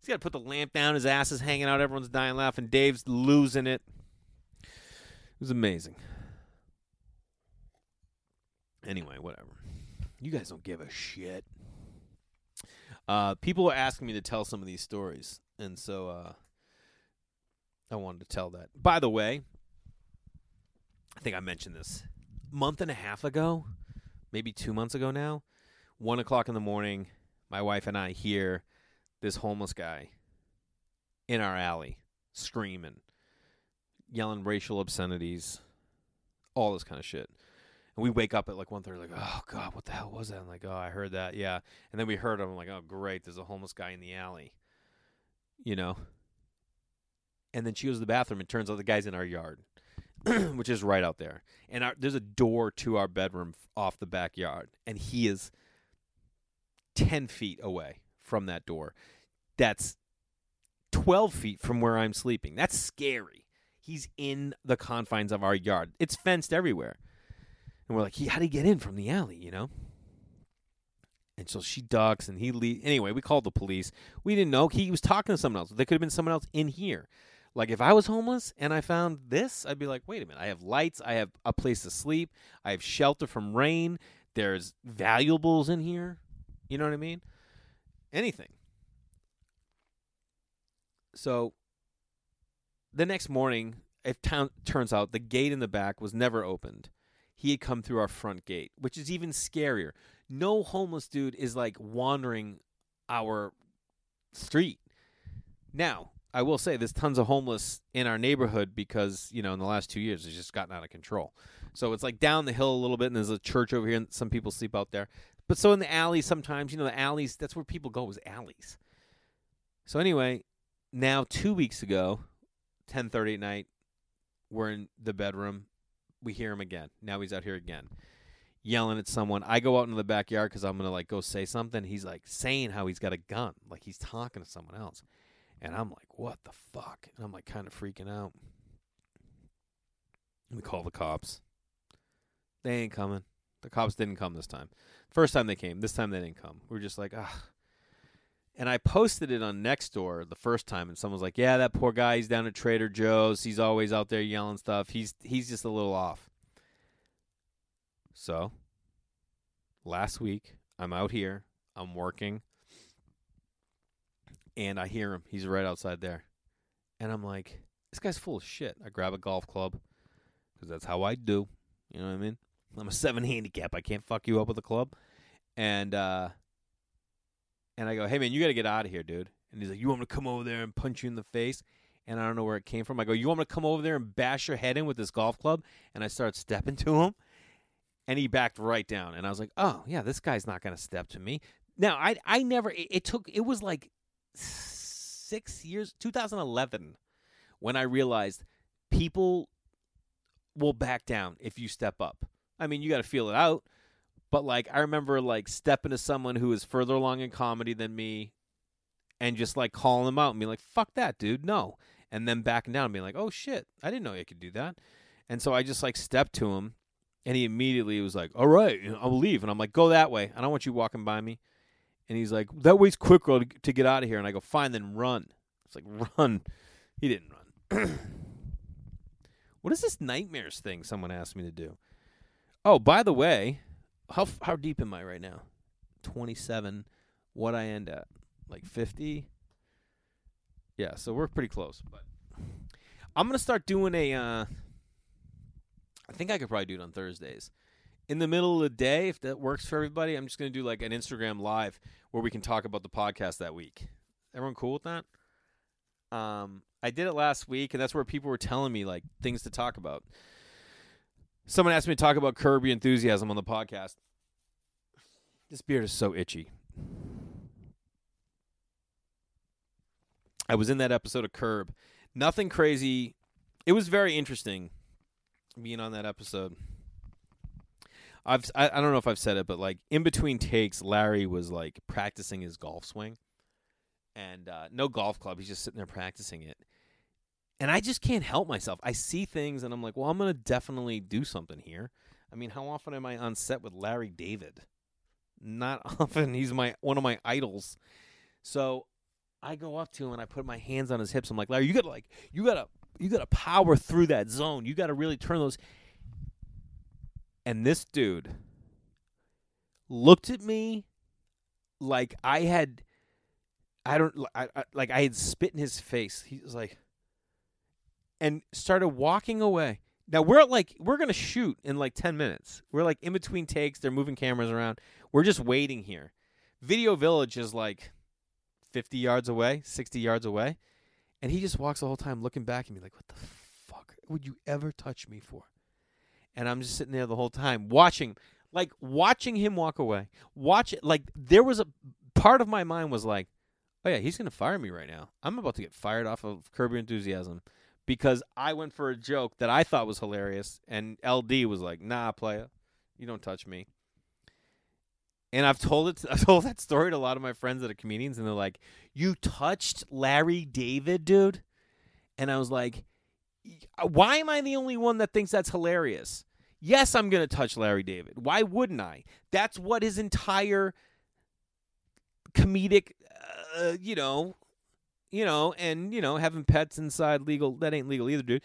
He's got to put the lamp down. His ass is hanging out. Everyone's dying laughing. Dave's losing it. It was amazing. Anyway, whatever. You guys don't give a shit. Uh, people are asking me to tell some of these stories, and so uh, I wanted to tell that. By the way, I think I mentioned this month and a half ago, maybe two months ago now. One o'clock in the morning, my wife and I hear this homeless guy in our alley screaming, yelling racial obscenities, all this kind of shit. And we wake up at like 1.30, like, oh, God, what the hell was that? I'm like, oh, I heard that, yeah. And then we heard him, I'm like, oh, great, there's a homeless guy in the alley, you know? And then she goes to the bathroom and turns out the guy's in our yard, which is right out there. And our, there's a door to our bedroom off the backyard, and he is 10 feet away from that door. That's 12 feet from where I'm sleeping. That's scary. He's in the confines of our yard. It's fenced everywhere. And we're like, how did he get in from the alley, you know? And so she ducks and he leaves. Anyway, we called the police. We didn't know. He was talking to someone else. There could have been someone else in here. Like if I was homeless and I found this, I'd be like, wait a minute. I have lights. I have a place to sleep. I have shelter from rain. There's valuables in here. You know what I mean? Anything. So the next morning, it turns out the gate in the back was never opened. He had come through our front gate, which is even scarier. No homeless dude is like wandering our street. Now, I will say there's tons of homeless in our neighborhood because, you know, in the last two years it's just gotten out of control. So it's like down the hill a little bit and there's a church over here and some people sleep out there. But so in the alleys sometimes, you know, the alleys, that's where people go is alleys. So anyway, now two weeks ago, ten thirty at night, we're in the bedroom. we hear him again. Now he's out here again, yelling at someone. I go out into the backyard because I'm gonna like go say something. He's like saying how he's got a gun, like he's talking to someone else, and I'm like, what the fuck? And I'm like kind of freaking out. We call the cops. They ain't coming. The cops didn't come this time. First time they came. This time they didn't come. We are just like, ah. And I posted it on Nextdoor the first time, and someone was like, "Yeah, that poor guy. He's down at Trader Joe's. He's always out there yelling stuff. He's he's just a little off." So, last week I'm out here. I'm working, and I hear him. He's right outside there, and I'm like, "This guy's full of shit." I grab a golf club because that's how I do. You know what I mean? I'm a seven handicap. I can't fuck you up with a club. And uh and I go, Hey man, you gotta get out of here, dude. And he's like, You want me to come over there and punch you in the face? And I don't know where it came from. I go, You want me to come over there and bash your head in with this golf club? And I start stepping to him. And he backed right down. And I was like, Oh, yeah, this guy's not gonna step to me. Now I I never it, it took it was like six years 2011 when I realized people will back down if you step up. I mean, you got to feel it out. But like, I remember like stepping to someone who is further along in comedy than me, and just like calling them out and being like, "Fuck that, dude, no," and then backing down and being like, "Oh shit, I didn't know you could do that." And so I just like stepped to him, and he immediately was like, "All right, I'll leave." And I'm like, "Go that way. I don't want you walking by me." And he's like, "That way's quicker to get out of here." And I go, "Fine, then run." It's like run. He didn't run. what is this nightmares thing? Someone asked me to do. Oh, by the way, how how deep am I right now? Twenty seven. What I end at? Like fifty. Yeah, so we're pretty close. But I'm gonna start doing a. Uh, I think I could probably do it on Thursdays. In the middle of the day, if that works for everybody, I'm just gonna do like an Instagram live where we can talk about the podcast that week. Everyone cool with that? Um, I did it last week, and that's where people were telling me like things to talk about. Someone asked me to talk about Curb Enthusiasm on the podcast. This beard is so itchy. I was in that episode of Curb. Nothing crazy. It was very interesting being on that episode. I've I, I don't know if I've said it, but like in between takes, Larry was like practicing his golf swing, and uh, no golf club. He's just sitting there practicing it, and I just can't help myself. I see things and I'm like, well, I'm to definitely do something here. I mean, how often am I on set with Larry David? Not often. He's my one of my idols. So I go up to him and I put my hands on his hips. I'm like, Larry, you gotta like, you gotta, you gotta power through that zone. You gotta really turn those. And this dude looked at me like I had, I don't, I, I like I had spit in his face. He was like, and started walking away. Now we're like we're gonna shoot in like ten minutes. We're like in between takes. They're moving cameras around. We're just waiting here. Video Village is like fifty yards away, sixty yards away, and he just walks the whole time looking back at me like, "What the fuck would you ever touch me for?" And I'm just sitting there the whole time watching, like watching him walk away. Watch it. Like there was a part of my mind was like, "Oh yeah, he's gonna fire me right now. I'm about to get fired off of Curb Your Enthusiasm." because I went for a joke that I thought was hilarious, and LD was like, "Nah, playa, you don't touch me." And I've told it, I've told that story to a lot of my friends that are comedians, and they're like, "You touched Larry David, dude," and I was like, "Why am I the only one that thinks that's hilarious?" Yes, I'm gonna touch Larry David. Why wouldn't I? That's what his entire comedic, uh, you know, you know, and you know, having pets inside legal that ain't legal either, dude.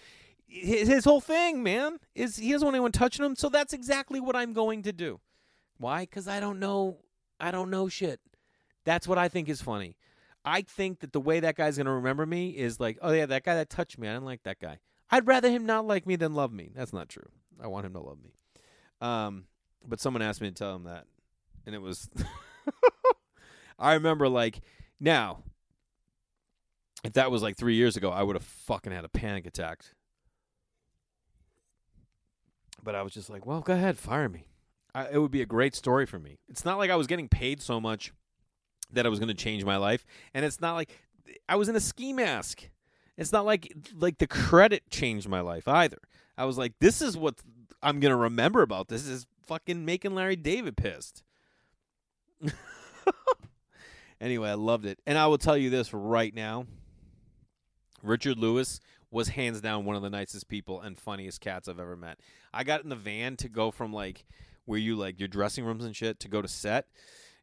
His, his whole thing, man, is he doesn't want anyone touching him, so that's exactly what I'm going to do. Why? Because I don't know, I don't know shit. That's what I think is funny. I think that the way that guy's gonna remember me is like, oh yeah, that guy that touched me, I didn't like that guy. I'd rather him not like me than love me. That's not true. I want him to love me. Um, but someone asked me to tell him that, and it was. I remember like now if that was like three years ago, I would have fucking had a panic attack. But I was just like, well, go ahead, fire me. I, it would be a great story for me. It's not like I was getting paid so much that I was going to change my life, and it's not like I was in a ski mask. It's not like like the credit changed my life either. I was like, this is what I'm gonna remember about this is fucking making Larry David pissed. anyway, I loved it, and I will tell you this right now: Richard Lewis was hands down one of the nicest people and funniest cats I've ever met. I got in the van to go from like where you like your dressing rooms and shit to go to set.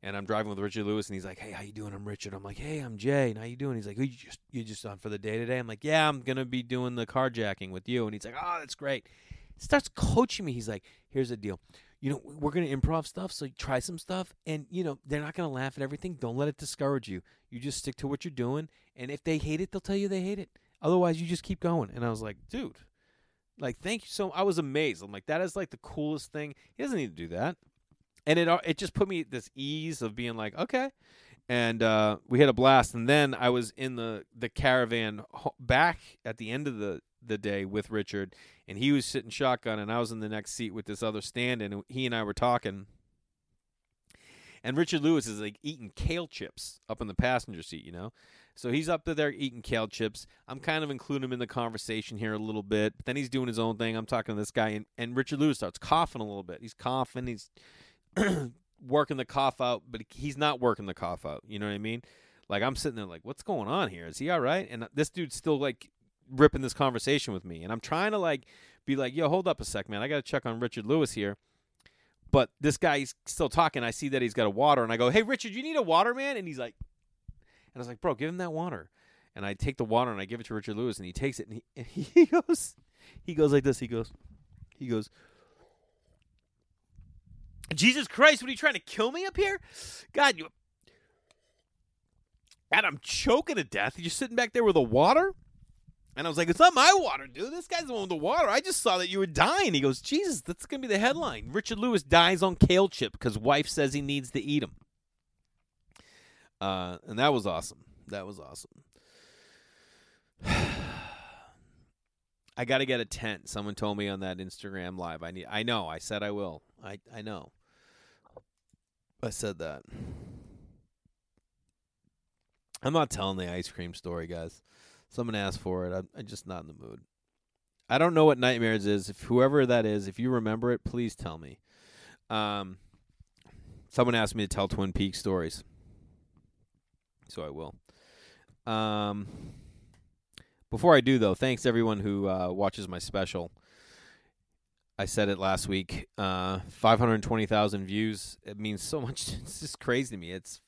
And I'm driving with Richard Lewis, and he's like, "Hey, how you doing? I'm Richard." I'm like, "Hey, I'm Jay. And how you doing?" He's like, "Oh, you just you just on for the day today?" I'm like, "Yeah, I'm gonna be doing the carjacking with you." And he's like, "Oh, that's great." Starts coaching me. He's like, "Here's the deal. You know, we're gonna improv stuff, so try some stuff, and you know, they're not gonna laugh at everything. Don't let it discourage you. You just stick to what you're doing, and if they hate it, they'll tell you they hate it. Otherwise, you just keep going." And I was like, "Dude." Like, thank you so. I was amazed. I'm like, that is like the coolest thing. He doesn't need to do that and it it just put me at this ease of being like okay and uh, we had a blast and then i was in the the caravan back at the end of the the day with richard and he was sitting shotgun and i was in the next seat with this other stand and he and i were talking and richard lewis is like eating kale chips up in the passenger seat you know so he's up there eating kale chips. I'm kind of including him in the conversation here a little bit. But then he's doing his own thing. I'm talking to this guy, and, and Richard Lewis starts coughing a little bit. He's coughing. He's working the cough out, but he's not working the cough out. You know what I mean? Like I'm sitting there like, what's going on here? Is he all right? And this dude's still like ripping this conversation with me, and I'm trying to like be like, yo, hold up a sec, man. I got to check on Richard Lewis here. But this guy's still talking. I see that he's got a water, and I go, hey, Richard, you need a water, man? And he's like, and I was like, bro, give him that water. And I take the water and I give it to Richard Lewis, and he takes it, and he, and he goes, he goes like this. He goes, he goes, Jesus Christ, what are you trying to kill me up here? God, you. God, I'm choking to death. You're sitting back there with the water? And I was like, it's not my water, dude. This guy's the one with the water. I just saw that you were dying. He goes, Jesus, that's going to be the headline. Richard Lewis dies on kale chip because wife says he needs to eat them. Uh, and that was awesome. That was awesome. I got to get a tent. Someone told me on that Instagram live. I need. I know. I said I will. I I know. I said that. I'm not telling the ice cream story, guys. Someone asked for it. I'm, I'm just not in the mood. I don't know what nightmares is. If whoever that is, if you remember it, please tell me. Um, someone asked me to tell Twin Peaks stories, so I will. Um, before I do, though, thanks everyone who uh, watches my special. I said it last week. Uh, Five hundred twenty thousand views. It means so much. It's just crazy to me. It's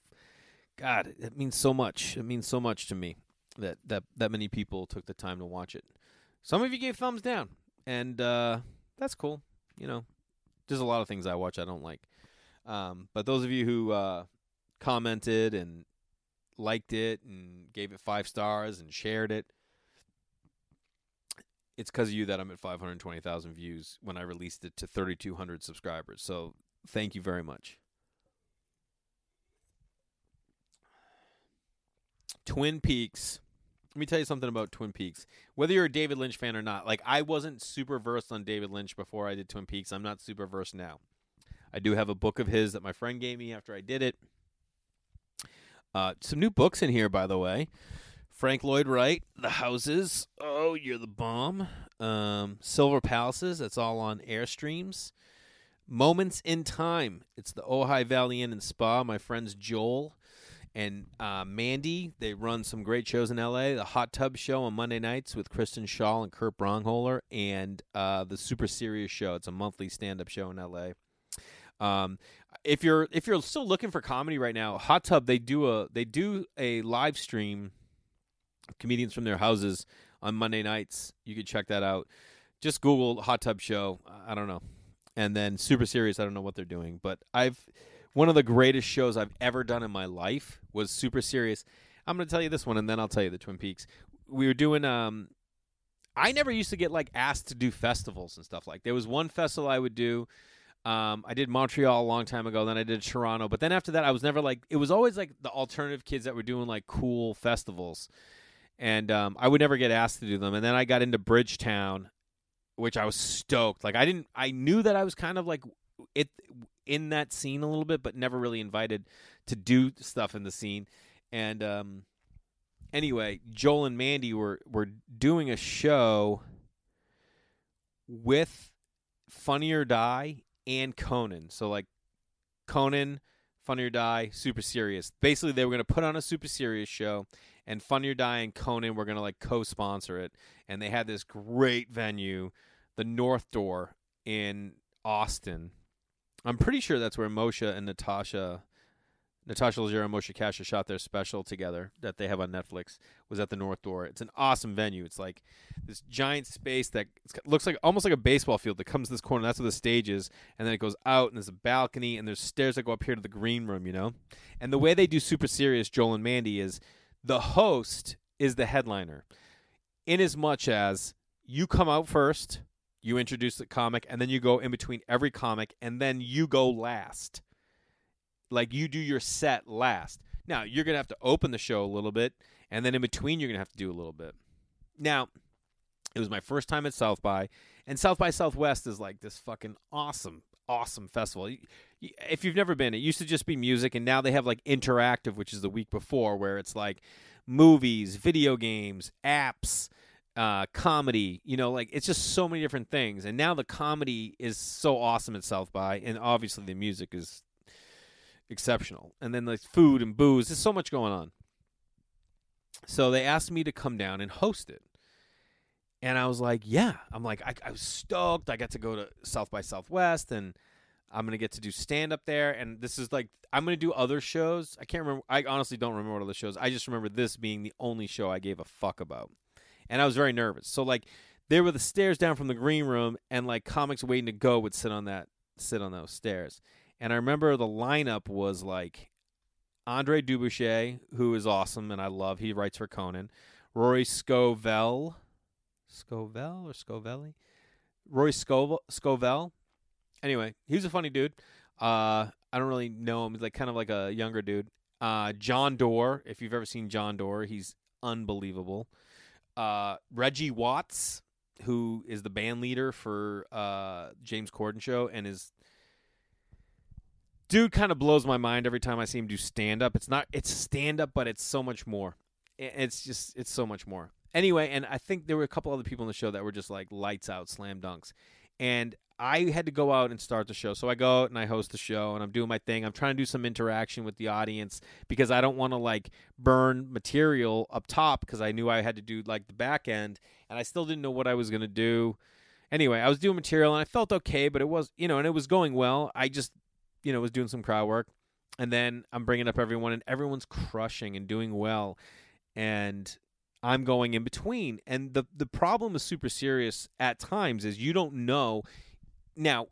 God. It means so much. It means so much to me that that that many people took the time to watch it. Some of you gave thumbs down, and uh, that's cool. You know, there's a lot of things I watch I don't like. Um, but those of you who uh, commented and liked it and gave it five stars and shared it, it's because of you that I'm at 520,000 views when I released it to 3,200 subscribers. So thank you very much. Twin Peaks. Let me tell you something about Twin Peaks. Whether you're a David Lynch fan or not, like I wasn't super versed on David Lynch before I did Twin Peaks. I'm not super versed now. I do have a book of his that my friend gave me after I did it. Uh, some new books in here, by the way. Frank Lloyd Wright, The Houses. Oh, you're the bomb. Um, Silver Palaces. That's all on Airstreams. Moments in Time. It's the Ojai Valley Inn and Spa. My friends Joel and uh, Mandy. They run some great shows in LA. The Hot Tub Show on Monday nights with Kristen Schaal and Kurt Braunohler, and uh, the Super Serious Show. It's a monthly stand-up show in LA. Um, if you're if you're still looking for comedy right now, Hot Tub they do a they do a live stream comedians from their houses on Monday nights. You could check that out. Just Google Hot Tub Show. I don't know. And then Super Serious. I don't know what they're doing, but I've one of the greatest shows I've ever done in my life was Super Serious. I'm going to tell you this one, and then I'll tell you the Twin Peaks. We were doing. Um, I never used to get like asked to do festivals and stuff like. There was one festival I would do. Um, I did Montreal a long time ago. Then I did Toronto. But then after that, I was never like. It was always like the alternative kids that were doing like cool festivals and um, I would never get asked to do them. And then I got into Bridgetown, which I was stoked. Like I didn't, I knew that I was kind of like it in that scene a little bit, but never really invited to do stuff in the scene. And um, anyway, Joel and Mandy were were doing a show with Funny or Die and Conan. So like Conan, Funny or Die, Super Serious. Basically, they were going to put on a Super Serious show, and Funny or Die and Conan were to like co-sponsor it. And they had this great venue, the North Door in Austin. I'm pretty sure that's where Moshe and Natasha Natasha Leggero and Moshe Kasher shot their special together that they have on Netflix. Was at the North Door. It's an awesome venue. It's like this giant space that looks like almost like a baseball field that comes to this corner. That's where the stage is, and then it goes out, and there's a balcony, and there's stairs that go up here to the green room. You know, and the way they do Super Serious, Joel and Mandy, is the host is the headliner, in as much as you come out first, you introduce the comic, and then you go in between every comic, and then you go last like you do your set last. Now, you're to have to open the show a little bit, and then in between, you're to have to do a little bit. Now, it was my first time at South by, and South by Southwest is like this fucking awesome, awesome festival. If you've never been, it used to just be music, and now they have like interactive, which is the week before, where it's like movies, video games, apps, uh, comedy. You know, like it's just so many different things. And now the comedy is so awesome at South by, and obviously the music is exceptional. And then like food and booze. There's so much going on. So they asked me to come down and host it. And I was like, yeah. I'm like, I, I was stoked. I got to go to South by Southwest and I'm going to get to do stand up there. And this is like, I'm going to do other shows. I can't remember. I honestly don't remember what other shows. I just remember this being the only show I gave a fuck about. And I was very nervous. So, like, there were the stairs down from the green room, and like comics waiting to go would sit on that, sit on those stairs. And I remember the lineup was like Andre du Bouchet, who is awesome and I love. He writes for Conan. Rory Scovel. Scovel or Scovelli? Roy Scovel. Scovel. Anyway, he was a funny dude. Uh, I don't really know him. He's like kind of like a younger dude. Uh, Jon Dore. If you've ever seen Jon Dore, he's unbelievable. Uh, Reggie Watts, who is the band leader for uh, James Corden show and is dude kind of blows my mind every time I see him do stand up. It's not it's stand up, but it's so much more. It's just it's so much more. Anyway, and I think there were a couple other people in the show that were just like lights out slam dunks. And I had to go out and start the show. So I go out and I host the show and I'm doing my thing. I'm trying to do some interaction with the audience because I don't want to like burn material up top because I knew I had to do like the back end and I still didn't know what I was going to do. Anyway, I was doing material and I felt okay, but it was, you know, and it was going well. I just you know was doing some crowd work, and then I'm bringing up everyone, and everyone's crushing and doing well, and I'm going in between. And the the problem is super serious at times is you don't know. Now,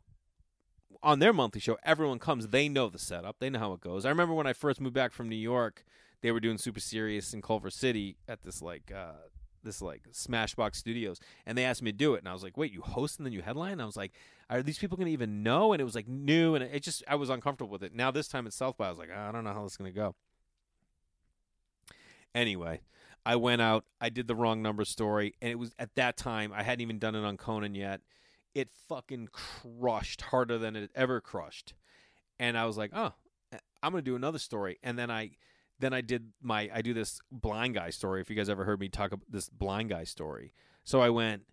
on their monthly show, everyone comes. They know the setup. They know how it goes. I remember when I first moved back from New York, they were doing super serious in Culver City at this like uh, this like Smashbox Studios, and they asked me to do it, and I was like, "Wait, you host and then you headline?" And I was like, "Are these people going to even know?" And it was like new, and it just I was uncomfortable with it. Now this time at South by, I was like, "I don't know how this is going to go." Anyway, I went out, I did the wrong number story, and it was at that time I hadn't even done it on Conan yet. It fucking crushed harder than it ever crushed, and I was like, "Oh, eh, I'm going to do another story," and then I then I did my I do this blind guy story. If you guys ever heard me talk about this blind guy story, so I went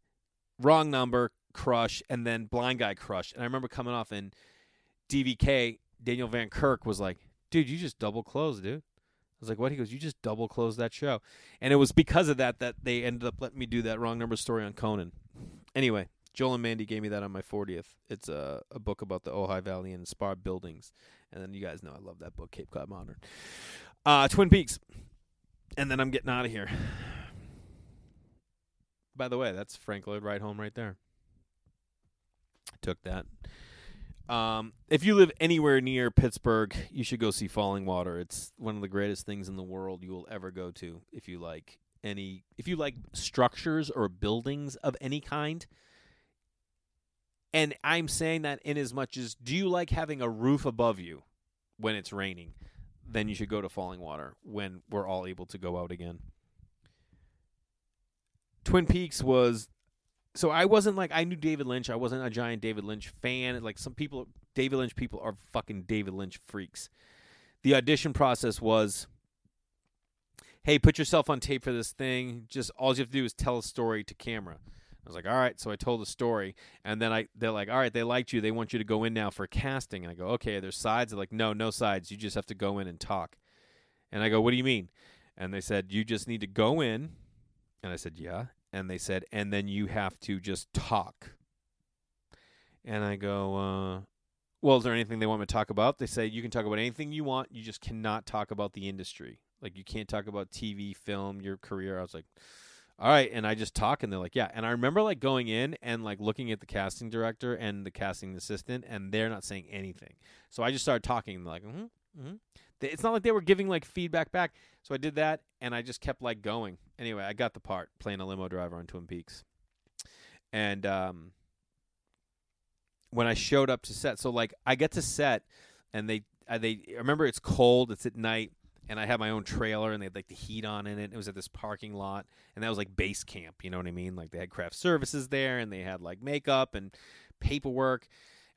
wrong number, crush, and then blind guy crush. And I remember coming off in DVK, Daniel Van Kirk was like, "Dude, you just double closed, dude." Was like, "What?" He goes, "You just double closed that show," and it was because of that that they ended up letting me do that wrong number story on Conan. Anyway, Joel and Mandy gave me that on my 40th. It's a, a book about the Ojai Valley and Spa buildings. And then you guys know I love that book, Cape Cod Modern. Uh, Twin Peaks. And then I'm getting out of here. By the way, that's Frank Lloyd Wright home right there. Took that. Um, if you live anywhere near Pittsburgh, you should go see Fallingwater. It's one of the greatest things in the world you will ever go to if you like any if you like structures or buildings of any kind. And I'm saying that in as much as do you like having a roof above you when it's raining? then you should go to Fallingwater when we're all able to go out again. Twin Peaks was so I wasn't like I knew David Lynch. I wasn't a giant David Lynch fan. Like some people David Lynch people are fucking David Lynch freaks. The audition process was hey, put yourself on tape for this thing. Just all you have to do is tell a story to camera. I was like, all right. So I told the story, and then I they're like, all right, they liked you. They want you to go in now for casting. And I go, okay. There's sides. They're like, no, no sides. You just have to go in and talk. And I go, what do you mean? And they said, you just need to go in. And I said, yeah. And they said, and then you have to just talk. And I go, uh, well, is there anything they want me to talk about? They say you can talk about anything you want. You just cannot talk about the industry. Like you can't talk about TV, film, your career. I was like, all right, and I just talk, and they're like, yeah. And I remember like going in and like looking at the casting director and the casting assistant, and they're not saying anything. So I just started talking, and they're like, mm-hmm, mm-hmm. It's not like they were giving like feedback back. So I did that, and I just kept like going. Anyway, I got the part playing a limo driver on Twin Peaks, and um, when I showed up to set, so like I get to set, and they uh, they remember it's cold, it's at night and I had my own trailer and they had like the heat on in it. It was at this parking lot, and that was like base camp. You know what I mean? Like they had craft services there, and they had like makeup and paperwork,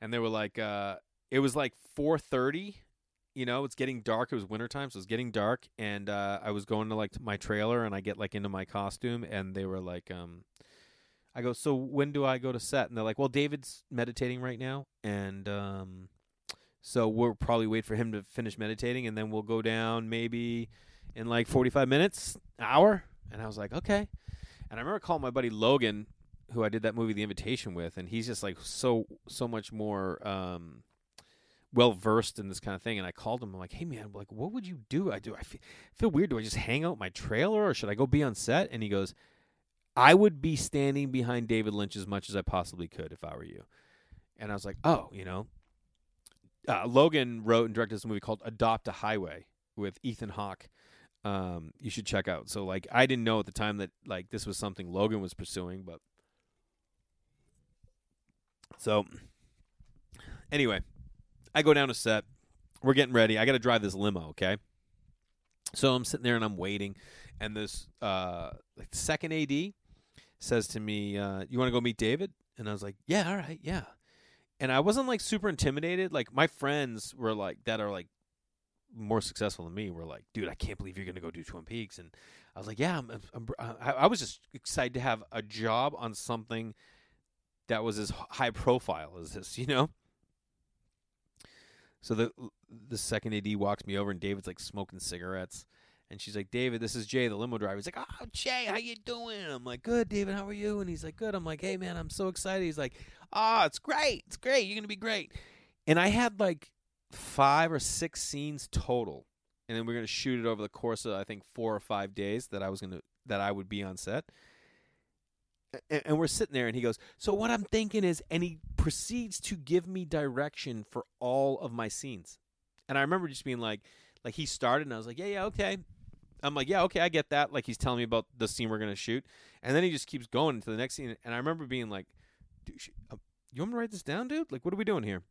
and they were like, uh, it was like four thirty. You know, it's getting dark. It was wintertime, so it was getting dark, and uh, I was going to like my trailer, and I get like into my costume, and they were like, um, I go, so when do I go to set? And they're like, well, David's meditating right now, and um, so we'll probably wait for him to finish meditating, and then we'll go down maybe in like 45 minutes, hour. And I was like, okay. And I remember calling my buddy Logan, who I did that movie The Invitation with, and he's just like so so much more um, well versed in this kind of thing. And I called him. I'm like, hey man, like what would you do? I do. I feel, feel weird. Do I just hang out my trailer, or should I go be on set? And he goes, I would be standing behind David Lynch as much as I possibly could if I were you. And I was like, oh, you know, uh, Logan wrote and directed this movie called Adopt a Highway with Ethan Hawke. Um, you should check out. So like I didn't know at the time that like this was something Logan was pursuing, but so anyway, I go down to set. We're getting ready. I got to drive this limo, okay? So I'm sitting there and I'm waiting, and this uh, like second AD says to me, uh, "You want to go meet David?" And I was like, "Yeah, all right, yeah." and I wasn't like super intimidated. Like my friends were like that are like more successful than me were like, dude, I can't believe you're gonna go do Twin Peaks, and I was like, yeah, I'm, I'm, i I was just excited to have a job on something that was as high profile as this, you know. So the the second AD walks me over, and David's like smoking cigarettes. And she's like, David, this is Jay, the limo driver. He's like, Oh, Jay, how you doing? I'm like, Good, David. How are you? And he's like, Good. I'm like, Hey, man, I'm so excited. He's like, Oh, it's great. It's great. You're gonna be great. And I had like five or six scenes total, and then we're gonna shoot it over the course of I think four or five days that I was gonna that I would be on set. And, we're sitting there, and he goes, "So what I'm thinking is," and he proceeds to give me direction for all of my scenes. And I remember just being like, like he started, and I was like, "Yeah, yeah, okay." I'm like, yeah, okay, I get that. Like he's telling me about the scene we're gonna shoot, and then he just keeps going into the next scene. And I remember being like, dude, uh, you want me to write this down, dude? Like, what are we doing here?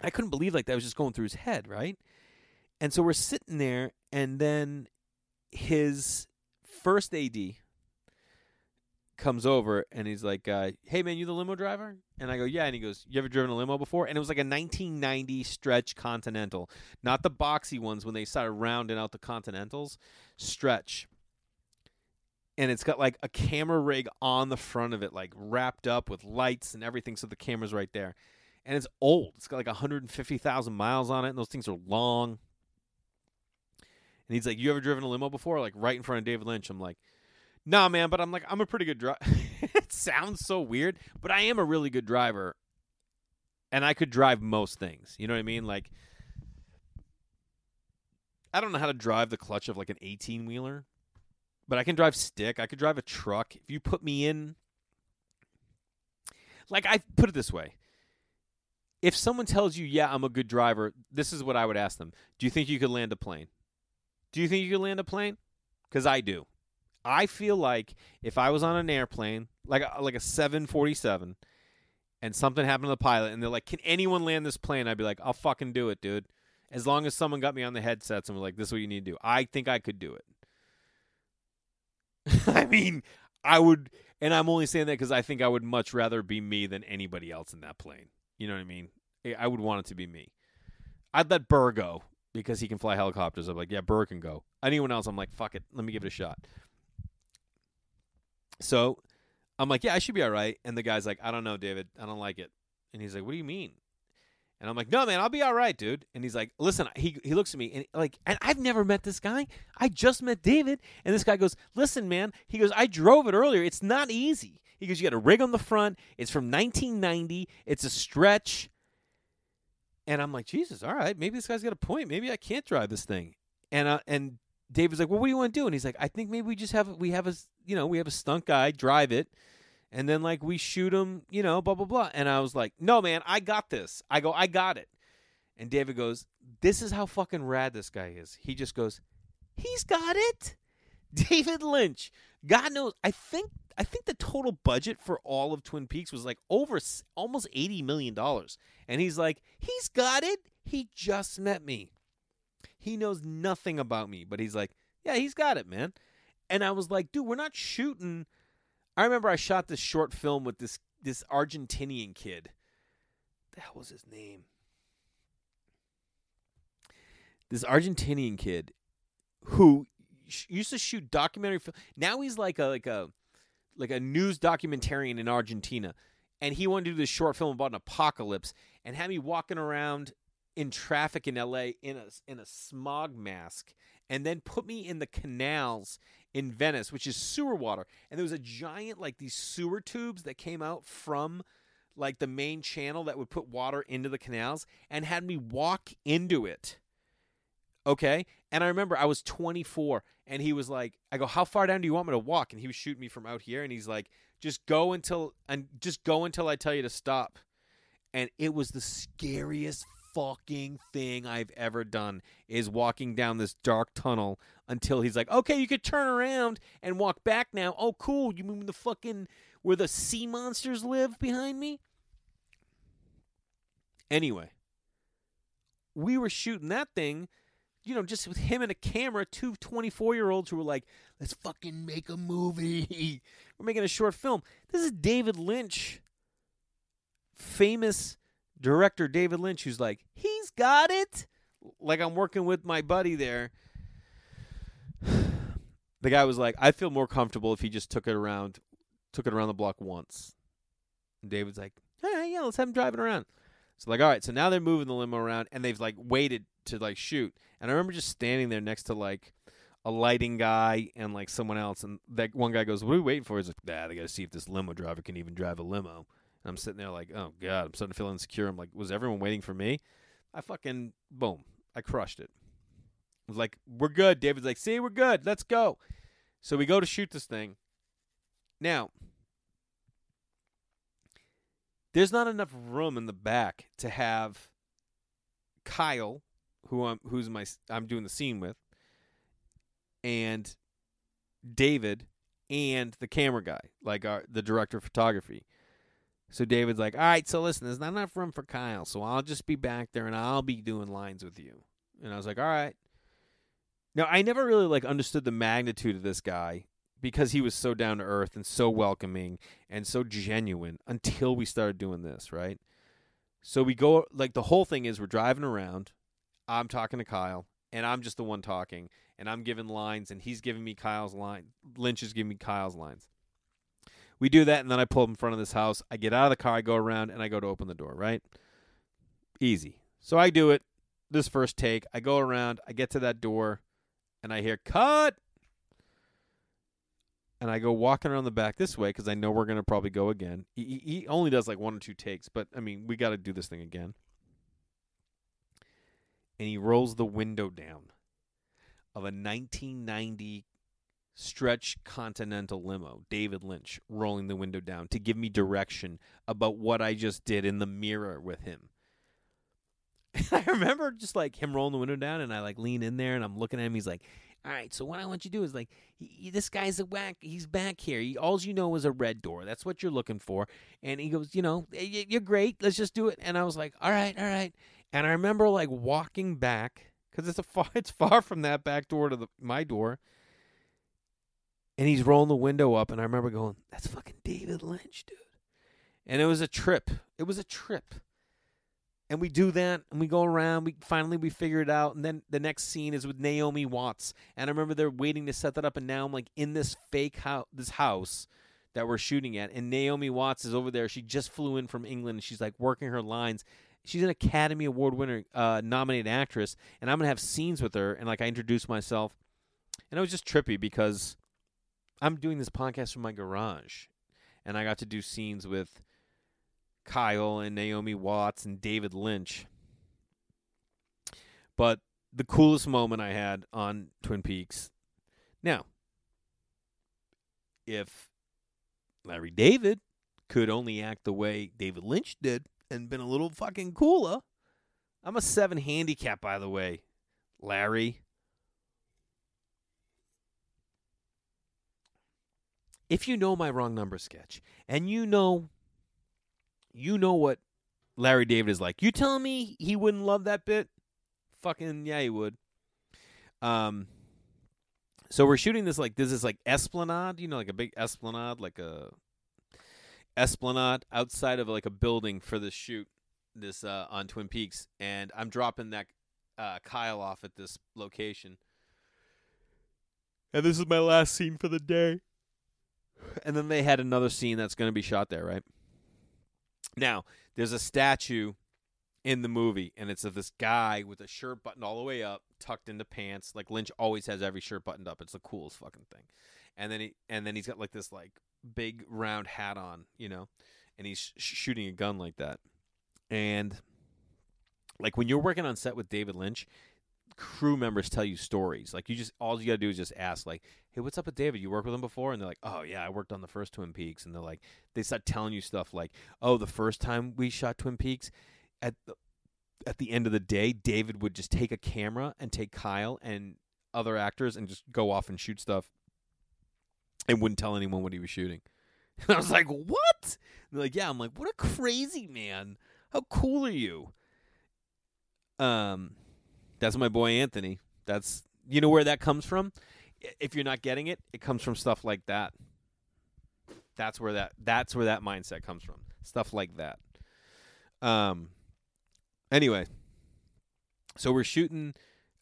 I couldn't believe like that was just going through his head, right? And so we're sitting there, and then his first AD comes over and he's like, uh, "Hey man, you the limo driver?" And I go, "Yeah." And he goes, "You ever driven a limo before?" And it was like a 1990 stretch Continental, not the boxy ones when they started rounding out the Continentals, stretch. And it's got like a camera rig on the front of it, like wrapped up with lights and everything, so the camera's right there. And it's old. It's got like 150,000 miles on it, and those things are long. And he's like, "You ever driven a limo before?" Like right in front of David Lynch. I'm like, nah, man, but I'm like, I'm a pretty good driver. it sounds so weird, but I am a really good driver. And I could drive most things. You know what I mean? Like, I don't know how to drive the clutch of like an 18 wheeler, but I can drive stick. I could drive a truck. If you put me in, like, I put it this way. If someone tells you, yeah, I'm a good driver, this is what I would ask them Do you think you could land a plane? Do you think you could land a plane? Because I do. I feel like if I was on an airplane, like a, like a 747, and something happened to the pilot, and they're like, "Can anyone land this plane?" I'd be like, "I'll fucking do it, dude." As long as someone got me on the headsets and was like, "This is what you need to do," I think I could do it. I mean, I would, and I'm only saying that because I think I would much rather be me than anybody else in that plane. You know what I mean? I would want it to be me. I'd let Burr go because he can fly helicopters. I'm like, yeah, Burr can go. Anyone else, I'm like, fuck it, let me give it a shot. So I'm like, yeah, I should be all right. And the guy's like, I don't know, David. I don't like it. And he's like, what do you mean? And I'm like, no, man, I'll be all right, dude. And he's like, listen, he, he looks at me and like, and I've never met this guy. I just met David. And this guy goes, listen, man, he goes, I drove it earlier. It's not easy. He goes, you got a rig on the front. It's from 1990. It's a stretch. And I'm like, Jesus, all right, maybe this guy's got a point. Maybe I can't drive this thing. And uh, and David's like, well, what do you want to do? And he's like, I think maybe we just have we have a you know we have a stunt guy drive it, and then like we shoot him, you know, blah blah blah. And I was like, no, man, I got this. I go, I got it. And David goes, this is how fucking rad this guy is. He just goes, he's got it. David Lynch. God knows. I think I think the total budget for all of Twin Peaks was like over almost eighty million dollars, and he's like, he's got it. He just met me. He knows nothing about me, but he's like, yeah, he's got it, man. And I was like, dude, we're not shooting. I remember I shot this short film with this this Argentinian kid. the hell was his name? This Argentinian kid who used to shoot documentary film. Now he's like a like a like a news documentarian in Argentina, and he wanted to do this short film about an apocalypse and had me walking around in traffic in LA in a in a smog mask and then put me in the canals in Venice, which is sewer water. And there was a giant like these sewer tubes that came out from like the main channel that would put water into the canals and had me walk into it. Okay? And I remember I was 24 and he was like, I go, "How far down do you want me to walk?" And he was shooting me from out here and he's like, "Just go until and just go until I tell you to stop." And it was the scariest fucking thing I've ever done is walking down this dark tunnel until he's like, okay, you could turn around and walk back now. Oh, cool. You mean the fucking where the sea monsters live behind me? Anyway, we were shooting that thing, you know, just with him and a camera, two 24 year olds who were like, let's fucking make a movie. we're making a short film. This is David Lynch, famous director David Lynch, who's like, he's got it. Like I'm working with my buddy there. The guy was like, I feel more comfortable if he just took it around, took it around the block once. And David's like, all right, yeah, let's have him driving around. So like, all right, so now they're moving the limo around, and they've like waited to like shoot. And I remember just standing there next to like a lighting guy and like someone else, and that one guy goes, "What are we waiting for?" He's like, "Nah, they got to see if this limo driver can even drive a limo." And I'm sitting there like, oh god, I'm starting to feel insecure. I'm like, was everyone waiting for me? I fucking boom, I crushed it. I was like, we're good. David's like, see, we're good. Let's go. So we go to shoot this thing. Now, there's not enough room in the back to have Kyle, who I'm who's my I'm doing the scene with, and David and the camera guy, like our the director of photography. So David's like, all right, so listen, there's not enough room for Kyle, so I'll just be back there and I'll be doing lines with you. And I was like, all right. Now I never really like understood the magnitude of this guy because he was so down to earth and so welcoming and so genuine until we started doing this, right? So we go like the whole thing is we're driving around, I'm talking to Kyle, and I'm just the one talking, and I'm giving lines, and he's giving me Kyle's line. Lynch is giving me Kyle's lines. We do that, and then I pull up in front of this house. I get out of the car, I go around, and I go to open the door, right? Easy. So I do it this first take. I go around, I get to that door, and I hear, cut! And I go walking around the back this way because I know we're going to probably go again. He, he only does like one or two takes, but I mean, we got to do this thing again. And he rolls the window down of a 1990 stretch continental limo, David Lynch rolling the window down to give me direction about what I just did in the mirror with him. I remember just like him rolling the window down, and I like lean in there and I'm looking at him. He's like, "All right, so what I want you to do is like, he, this guy's a whack. He's back here. He, all you know is a red door. That's what you're looking for." And he goes, "You know, you're great. Let's just do it." And I was like, "All right, all right." And I remember like walking back because it's a far, it's far from that back door to the, my door and he's rolling the window up, and I remember going, "That's fucking David Lynch, dude." And it was a trip. It was a trip. And we do that, and we go around. We finally we figure it out, and then the next scene is with Naomi Watts. And I remember they're waiting to set that up, and now I'm like in this fake house, this house, that we're shooting at, and Naomi Watts is over there. She just flew in from England, and she's like working her lines. She's an Academy Award winner, uh, nominated actress, and I'm gonna have scenes with her. And like I introduce myself, and it was just trippy because I'm doing this podcast from my garage, and I got to do scenes with Kyle and Naomi Watts and David Lynch. But the coolest moment I had on Twin Peaks. Now, if Larry David could only act the way David Lynch did and been a little fucking cooler, I'm a seven handicap, by the way, Larry. If you know my wrong number sketch and you know you know what Larry David is like. You telling me he wouldn't love that bit? Fucking yeah, he would. Um, so we're shooting this like this is like esplanade, you know, like a big esplanade, like a esplanade outside of like a building for the shoot. This uh, on Twin Peaks, and I'm dropping that uh, Kyle off at this location. And this is my last scene for the day. And then they had another scene that's going to be shot there, right? Now, there's a statue in the movie, and it's of this guy with a shirt buttoned all the way up, tucked into pants. Like Lynch always has every shirt buttoned up. It's the coolest fucking thing. And then he and then he's got like this like big round hat on, you know, and he's sh- shooting a gun like that. And like when you're working on set with David Lynch, crew members tell you stories. Like you just all you gotta do is just ask, like, "Hey, what's up with David? You worked with him before?" And they're like, "Oh yeah, I worked on the first Twin Peaks." And they're like, they start telling you stuff like, "Oh, the first time we shot Twin Peaks, at the, at the end of the day, David would just take a camera and take Kyle and other actors and just go off and shoot stuff, and wouldn't tell anyone what he was shooting." And I was like, "What?" And they're like, "Yeah." I'm like, "What a crazy man! How cool are you?" Um that's my boy Anthony. That's you know where that comes from. If you're not getting it, it comes from stuff like that. That's where that that's where that mindset comes from. Stuff like that. Um anyway, so we're shooting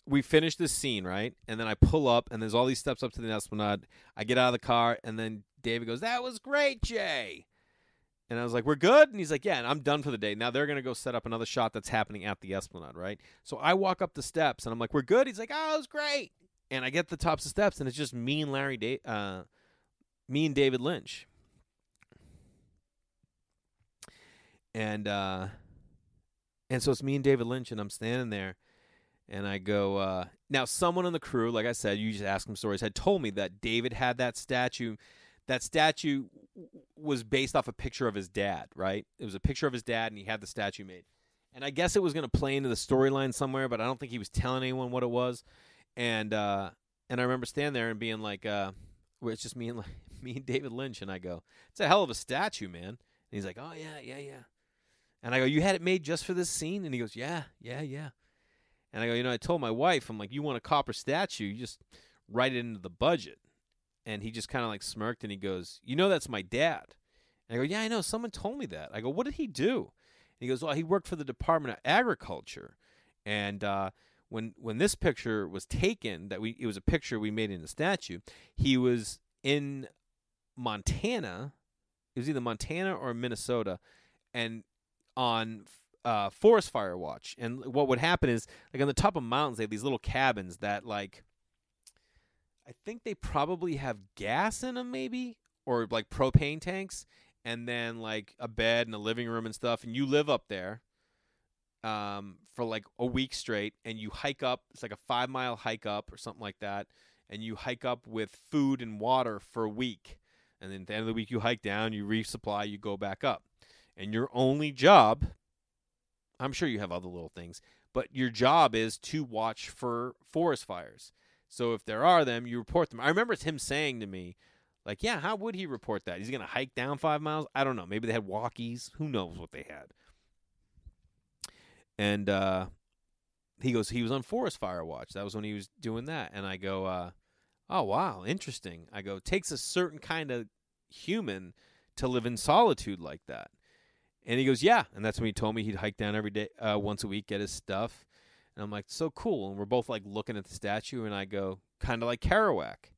we finish this scene, right? And then I pull up and there's all these steps up to the Esplanade. I get out of the car and then David goes, "That was great, Jay." And I was like, "We're good." And he's like, "Yeah." And I'm done for the day. Now they're gonna go set up another shot that's happening at the Esplanade, right? So I walk up the steps and I'm like, "We're good." He's like, "Oh, it was great." And I get the tops of steps and it's just me and Larry, da- uh, me and David Lynch. And uh, and so it's me and David Lynch, and I'm standing there, and I go, uh, now someone on the crew, like I said, you just ask them stories, had told me that David had that statue. That statue was based off a picture of his dad, right? It was a picture of his dad, and he had the statue made. And I guess it was going to play into the storyline somewhere, but I don't think he was telling anyone what it was. And uh, and I remember standing there and being like, uh, it's just me and like me and David Lynch, and I go, it's a hell of a statue, man. And he's like, oh yeah, yeah, yeah. And I go, you had it made just for this scene? And he goes, yeah, yeah, yeah. And I go, you know, I told my wife, I'm like, you want a copper statue? You just write it into the budget. And he just kind of like smirked and he goes, you know, that's my dad. And I go, yeah, I know. Someone told me that. I go, what did he do? And he goes, well, he worked for the Department of Agriculture. And uh, when when this picture was taken, that we it was a picture we made in the statue. He was in Montana. It was either Montana or Minnesota, and on uh, forest fire watch. And what would happen is, like on the top of mountains, they have these little cabins that, like, I think they probably have gas in them, maybe, or like propane tanks, and then like a bed and a living room and stuff. And you live up there um, for like a week straight, and you hike up. It's like a five mile hike up or something like that, and you hike up with food and water for a week. And then at the end of the week, you hike down, you resupply, you go back up and your only job I'm sure you have other little things, but your job is to watch for forest fires. So if there are them, you report them. I remember him saying to me, like, yeah, how would he report that? He's going to hike down five miles? I don't know. Maybe they had walkies. Who knows what they had? And uh, he goes, he was on forest fire watch. That was when he was doing that. And I go, uh, oh, wow, interesting. I go, takes a certain kind of human to live in solitude like that. And he goes, yeah. And that's when he told me he'd hike down every day, uh, once a week, get his stuff. And I'm like, so cool. And we're both like looking at the statue, and I go, kind of like Kerouac.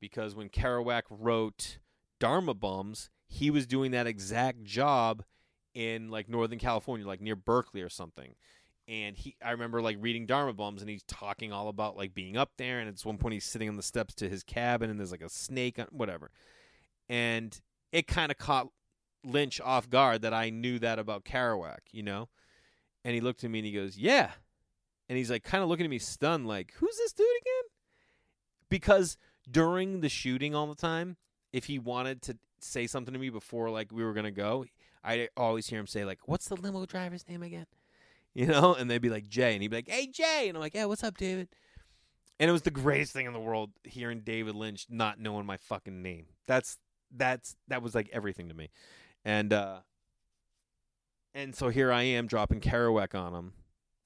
Because when Kerouac wrote Dharma Bums, he was doing that exact job in like Northern California, like near Berkeley or something. And he, I remember like reading Dharma Bums, and he's talking all about like being up there. And at one point, he's sitting on the steps to his cabin, and there's like a snake, whatever. And it kind of caught Lynch off guard that I knew that about Kerouac, you know. And he looked at me and he goes, "Yeah," and he's like kind of looking at me stunned, like, "Who's this dude again?" Because during the shooting all the time, if he wanted to say something to me before like we were gonna go, I always hear him say like, "What's the limo driver's name again?" You know, and they'd be like Jay, and he'd be like, "Hey Jay," and I'm like, "Yeah, what's up, David?" And it was the greatest thing in the world hearing David Lynch not knowing my fucking name. That's that's that was like everything to me, and uh, and so here I am dropping Kerouac on him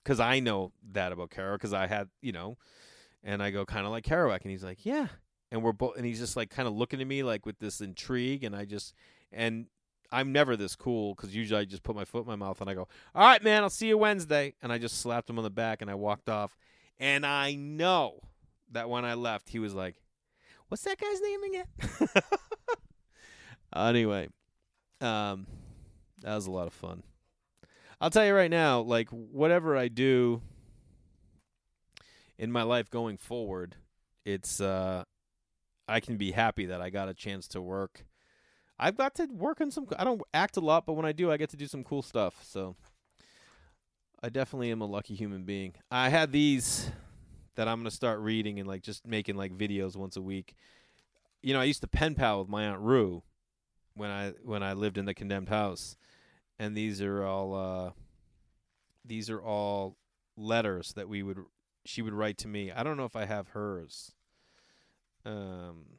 because I know that about Kerouac because I had you know, and I go kind of like Kerouac, and he's like, "Yeah," and we're both, and he's just like kind of looking at me like with this intrigue, and I just and I'm never this cool because usually I just put my foot in my mouth and I go, "All right, man, I'll see you Wednesday," and I just slapped him on the back and I walked off. And I know that when I left, he was like, "What's that guy's name again?" anyway, um, that was a lot of fun. I'll tell you right now, like whatever I do in my life going forward, it's uh, I can be happy that I got a chance to work I've got to work on some. I don't act a lot, but when I do, I get to do some cool stuff. So I definitely am a lucky human being. I had these that I'm gonna start reading and like just making like videos once a week. You know, I used to pen pal with my aunt Rue when I when I lived in the condemned house, and these are all uh, these are all letters that we would she would write to me. I don't know if I have hers. Um,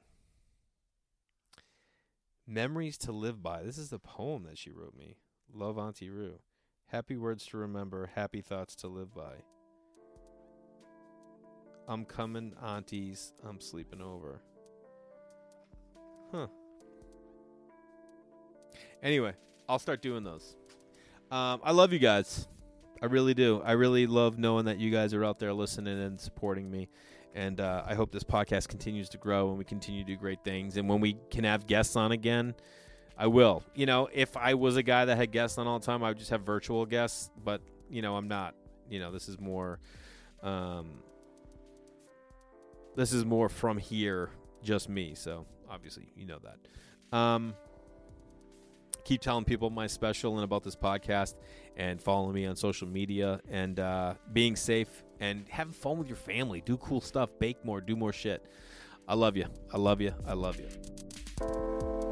Memories to Live By. This is the poem that she wrote me. Love Auntie Rue. Happy words to remember, happy thoughts to live by. I'm coming, aunties. I'm sleeping over. Huh. Anyway, I'll start doing those. Um, I love you guys. I really do. I really love knowing that you guys are out there listening and supporting me. And uh, I hope this podcast continues to grow and we continue to do great things. And when we can have guests on again, I will. You know, if I was a guy that had guests on all the time, I would just have virtual guests. But you know, I'm not. You know, this is more. Um, this is more from here, just me. So obviously, you know that. Um, keep telling people my special and about this podcast, and follow me on social media. And uh, being safe and having fun with your family. Do cool stuff, bake more, do more shit. I love you. I love you. I love you.